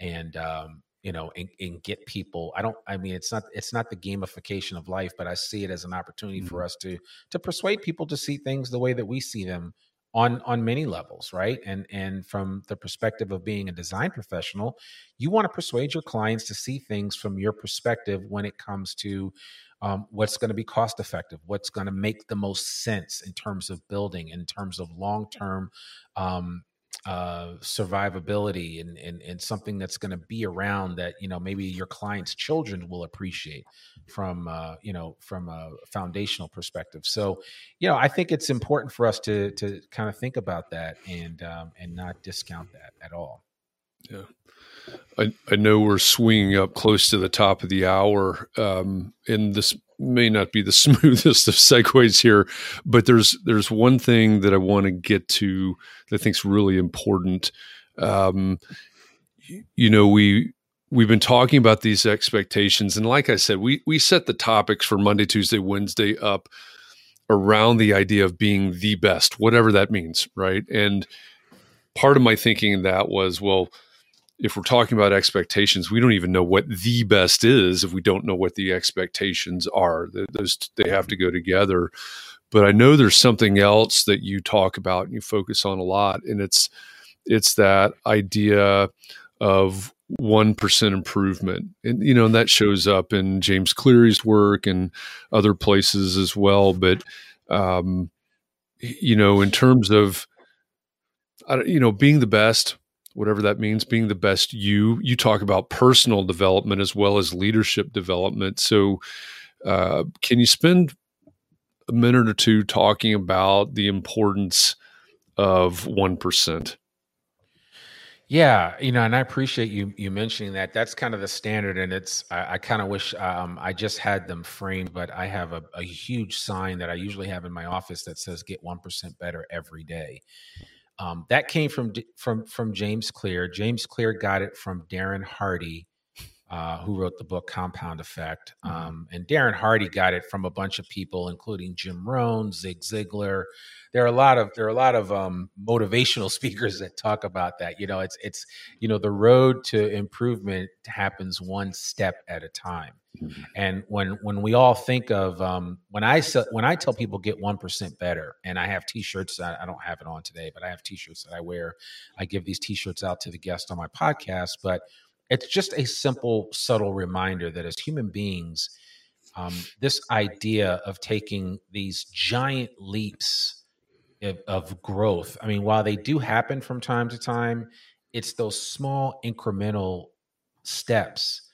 and um, you know and, and, get people i don't i mean it's not it's not the gamification of life but i see it as an opportunity mm-hmm. for us to to persuade people to see things the way that we see them on on many levels right and and from the perspective of being a design professional you want to persuade your clients to see things from your perspective when it comes to um, what's going to be cost effective what's going to make the most sense in terms of building in terms of long term um, uh, survivability and, and and something that's going to be around that you know maybe your clients' children will appreciate from uh, you know from a foundational perspective. So, you know, I think it's important for us to to kind of think about that and um, and not discount that at all. Yeah. I, I know we're swinging up close to the top of the hour, um, and this may not be the smoothest of segues here, but there's there's one thing that I want to get to that I think is really important. Um, you know, we we've been talking about these expectations, and like I said, we we set the topics for Monday, Tuesday, Wednesday up around the idea of being the best, whatever that means, right? And part of my thinking in that was, well if we're talking about expectations, we don't even know what the best is if we don't know what the expectations are. Those they have to go together. But I know there's something else that you talk about and you focus on a lot, and it's it's that idea of one percent improvement, and you know, and that shows up in James Clear's work and other places as well. But um, you know, in terms of you know being the best whatever that means, being the best you. You talk about personal development as well as leadership development. So, uh, can you spend a minute or two talking about the importance of 1%. Yeah, you know, and I appreciate you you mentioning that. That's kind of the standard, and it's I, I kind of wish um, I just had them framed, but I have a, a, huge sign that I usually have in my office that says "Get one percent better every day." Um, that came from from from James Clear. James Clear got it from Darren Hardy, uh, who wrote the book Compound Effect. Mm-hmm. Um, and Darren Hardy got it from a bunch of people, including Jim Rohn, Zig Ziglar. There are a lot of there are a lot of um, motivational speakers that talk about that. You know, it's it's you know the road to improvement happens one step at a time. Mm-hmm. And when when we all think of um, when I when I tell people get one percent better, and I have T-shirts. I, I don't have it on today, but I have T-shirts that I wear. I give these T-shirts out to the guests on my podcast, but it's just a simple, subtle reminder that as human beings, um, this idea of taking these giant leaps of, of, growth, I mean, while they do happen from time to time, it's those small incremental steps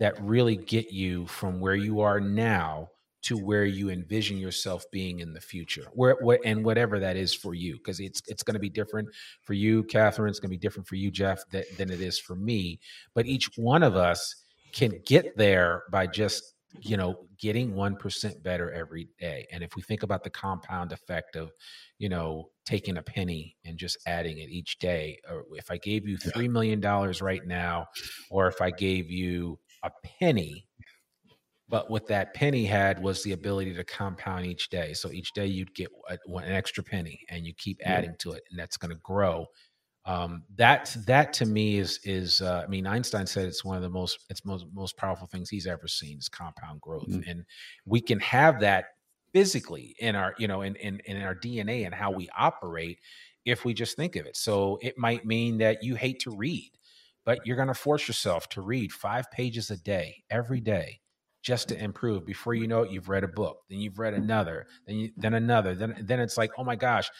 that really get you from where you are now to where you envision yourself being in the future where, where and whatever that is for you because it's it's going to be different for you catherine it's going to be different for you jeff that, than it is for me but each one of us can get there by just you know getting 1% better every day and if we think about the compound effect of you know taking a penny and just adding it each day or if i gave you $3 million right now or if i gave you a penny but what that penny had was the ability to compound each day. So each day you'd get a, an extra penny, and you keep adding to it, and that's going to grow. Um, that that to me is is uh, I mean Einstein said it's one of the most it's most most powerful things he's ever seen is compound growth, mm-hmm. and we can have that physically in our you know in, in in our DNA and how we operate if we just think of it. So it might mean that you hate to read, but you're going to force yourself to read five pages a day every day just to improve. Before you know it, you've read a book, then you've read another, then you, then another, then then it's like, oh my gosh,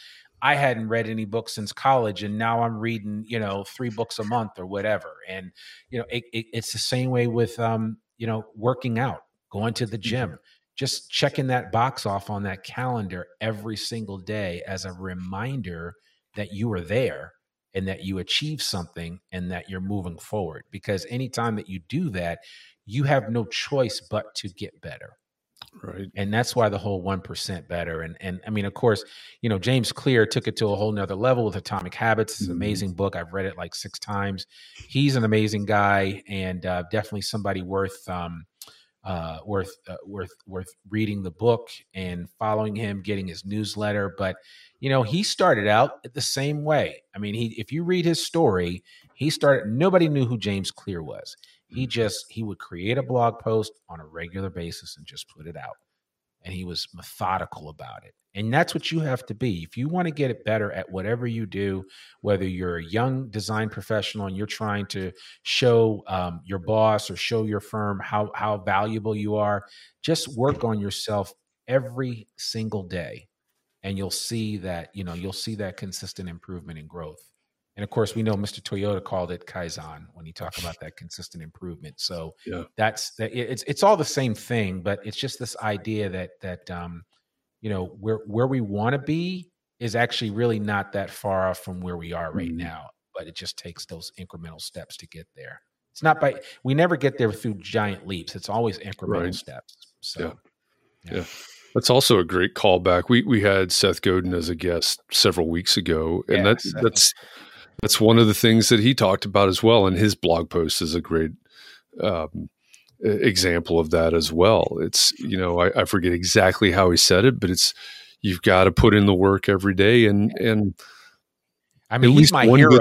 I hadn't read any books since college, and now I'm reading, you know, three books a month or whatever. And you know, it, it, it's the same way with, um, you know, working out, going to the gym, just checking that box off on that calendar every single day as a reminder that you are there and that you achieve something and that you're moving forward. Because anytime that you do that, you have no choice but to get better right and that's why the whole 1% better and and i mean of course you know james clear took it to a whole nother level with atomic habits it's an mm-hmm. amazing book i've read it like six times he's an amazing guy and uh, definitely somebody worth um, uh, worth uh, worth worth reading the book and following him getting his newsletter but you know he started out the same way i mean he if you read his story he started nobody knew who james clear was he just he would create a blog post on a regular basis and just put it out. And he was methodical about it. And that's what you have to be. If you want to get it better at whatever you do, whether you're a young design professional and you're trying to show um, your boss or show your firm how, how valuable you are, just work on yourself every single day. And you'll see that, you know, you'll see that consistent improvement and growth. And of course, we know Mr. Toyota called it kaizen when he talked about that consistent improvement. So yeah. that's that. It's it's all the same thing, but it's just this idea that that um, you know where where we want to be is actually really not that far off from where we are right mm-hmm. now. But it just takes those incremental steps to get there. It's not by we never get there through giant leaps. It's always incremental right. steps. So yeah. yeah. yeah. That's also a great callback. We we had Seth Godin as a guest several weeks ago, and yeah, that's Seth. that's that's one of the things that he talked about as well. And his blog post is a great um, example of that as well. It's, you know, I, I, forget exactly how he said it, but it's, you've got to put in the work every day and, and, I mean, At he's my hero.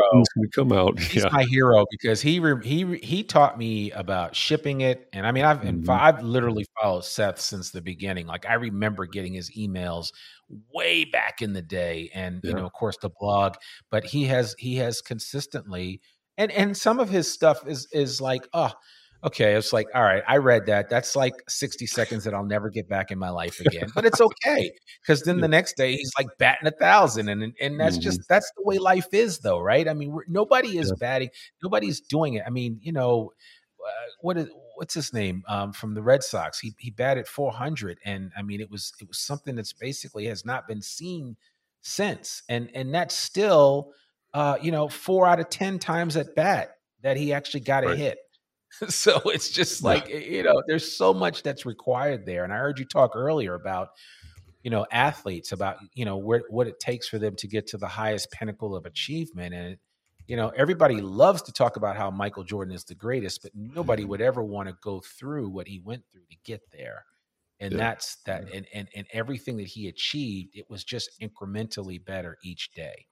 come out. He's yeah. my hero because he re, he he taught me about shipping it, and I mean, I've mm-hmm. I've literally followed Seth since the beginning. Like I remember getting his emails way back in the day, and yeah. you know, of course, the blog. But he has he has consistently, and and some of his stuff is is like, oh, okay, it's like, all right, I read that. That's like 60 seconds that I'll never get back in my life again. But it's okay. Because then the next day he's like batting a thousand. And and that's mm-hmm. just that's the way life is though, right? I mean, nobody is yeah. batting, nobody's doing it. I mean, you know, uh, what is what's his name um, from the Red Sox. He he batted 400, and I mean it was it was something that's basically has not been seen since, and and that's still uh, you know four out of ten times at bat that he actually got right. a hit. so it's just like yeah. you know there's so much that's required there, and I heard you talk earlier about you know athletes about you know where, what it takes for them to get to the highest pinnacle of achievement and you know, everybody loves to talk about how Michael Jordan is the greatest, but nobody mm-hmm. would ever want to go through what he went through to get there. And yeah. that's that and, and and everything that he achieved, it was just incrementally better each day.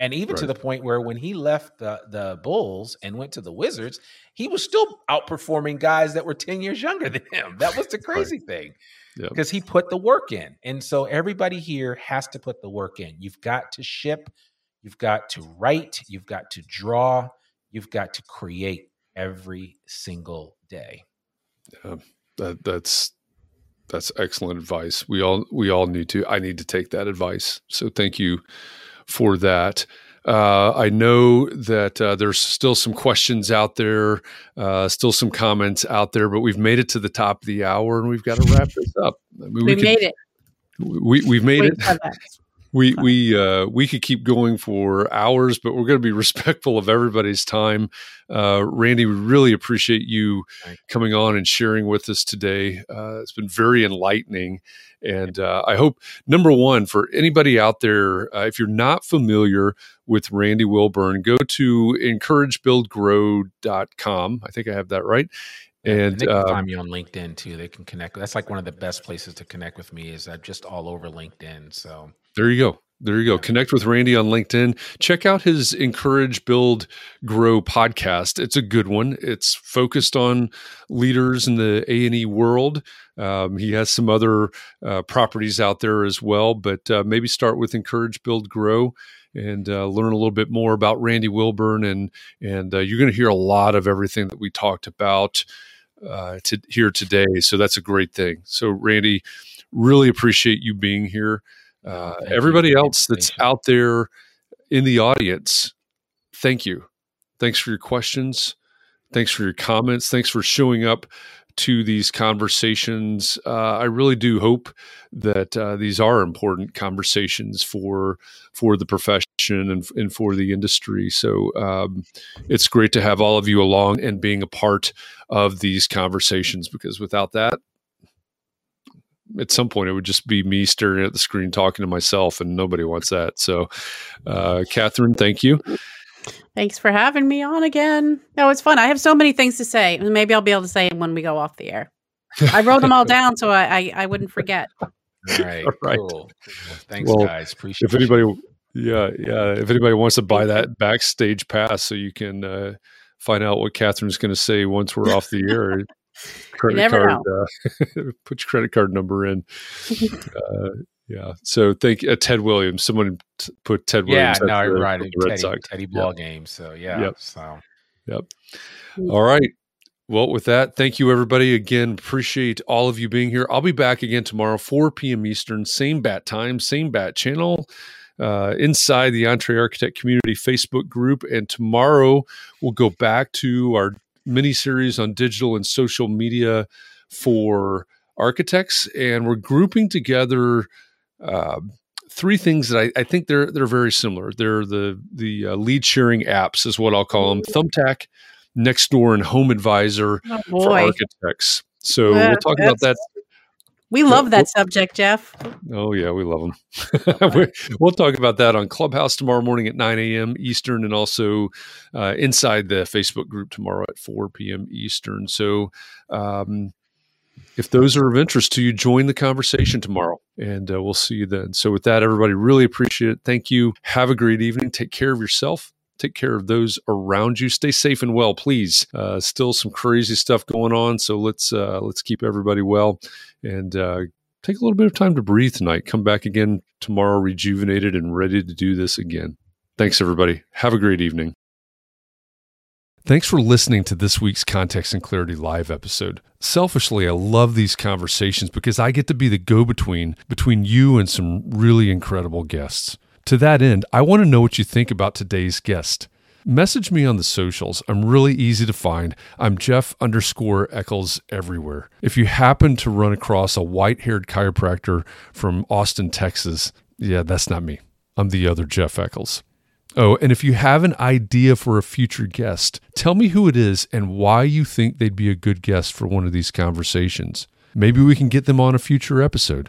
And even right. to the point where when he left the, the Bulls and went to the Wizards, he was still outperforming guys that were 10 years younger than him. That was the crazy right. thing. Because he put the work in. And so everybody here has to put the work in. You've got to ship You've got to write, you've got to draw, you've got to create every single day. Yeah, that, that's that's excellent advice. We all we all need to. I need to take that advice. So thank you for that. Uh, I know that uh, there's still some questions out there, uh, still some comments out there, but we've made it to the top of the hour and we've got to wrap this up. I mean, we, we could, made it. We, we've made Wait it we we uh, we could keep going for hours, but we're going to be respectful of everybody's time. Uh, Randy, we really appreciate you coming on and sharing with us today. Uh, it's been very enlightening, and uh, I hope number one for anybody out there, uh, if you're not familiar with Randy Wilburn, go to encouragebuildgrow.com. I think I have that right. And they can um, find me on LinkedIn too. They can connect. That's like one of the best places to connect with me. Is I'm just all over LinkedIn. So there you go. There you go. Connect with Randy on LinkedIn. Check out his Encourage, Build, Grow podcast. It's a good one. It's focused on leaders in the A and E world. Um, he has some other uh, properties out there as well, but uh, maybe start with Encourage, Build, Grow, and uh, learn a little bit more about Randy Wilburn. And and uh, you're going to hear a lot of everything that we talked about uh, to here today. So that's a great thing. So Randy, really appreciate you being here. Uh, everybody you. else that's out there in the audience, thank you. Thanks for your questions. Thanks for your comments. Thanks for showing up to these conversations. Uh, I really do hope that uh, these are important conversations for for the profession and, and for the industry. So um, it's great to have all of you along and being a part of these conversations because without that, at some point it would just be me staring at the screen talking to myself and nobody wants that. So uh, catherine thank you. Thanks for having me on again. No it's fun. I have so many things to say maybe i'll be able to say them when we go off the air. I wrote them all down so I, I, I wouldn't forget. All right, all right. Cool. thanks well, guys. Appreciate it. if anybody yeah yeah if anybody wants to buy that backstage pass so you can uh, find out what catherine's going to say once we're off the air credit card. Uh, put your credit card number in. uh, yeah. So thank uh, Ted Williams. Someone t- put Ted Williams. Yeah, no, you're right. Teddy, Sox. Teddy ball yep. game. So yeah. Yep. So. Yep. All right. Well, with that, thank you everybody again. Appreciate all of you being here. I'll be back again tomorrow, 4 p.m. Eastern, same bat time, same bat channel. Uh, inside the EntreArchitect Community Facebook group. And tomorrow we'll go back to our mini series on digital and social media for architects, and we're grouping together uh, three things that I, I, think they're they're very similar. They're the the uh, lead sharing apps, is what I'll call them. Thumbtack, Nextdoor, and Home Advisor oh for architects. So we'll talk about that we love that subject, Jeff. Oh yeah, we love them. we'll talk about that on Clubhouse tomorrow morning at 9 a.m. Eastern, and also uh, inside the Facebook group tomorrow at 4 p.m. Eastern. So, um, if those are of interest to you, join the conversation tomorrow, and uh, we'll see you then. So, with that, everybody, really appreciate it. Thank you. Have a great evening. Take care of yourself take care of those around you. Stay safe and well, please. Uh, still some crazy stuff going on, so let's uh, let's keep everybody well and uh, take a little bit of time to breathe tonight. Come back again tomorrow, rejuvenated and ready to do this again. Thanks, everybody. Have a great evening. Thanks for listening to this week's Context and Clarity Live episode. Selfishly, I love these conversations because I get to be the go between between you and some really incredible guests. To that end, I want to know what you think about today's guest. message me on the socials. I'm really easy to find. I'm Jeff underscore Echols everywhere. If you happen to run across a white haired chiropractor from Austin, Texas, yeah, that's not me. I'm the other Jeff Echols. Oh, and if you have an idea for a future guest, tell me who it is and why you think they'd be a good guest for one of these conversations. Maybe we can get them on a future episode.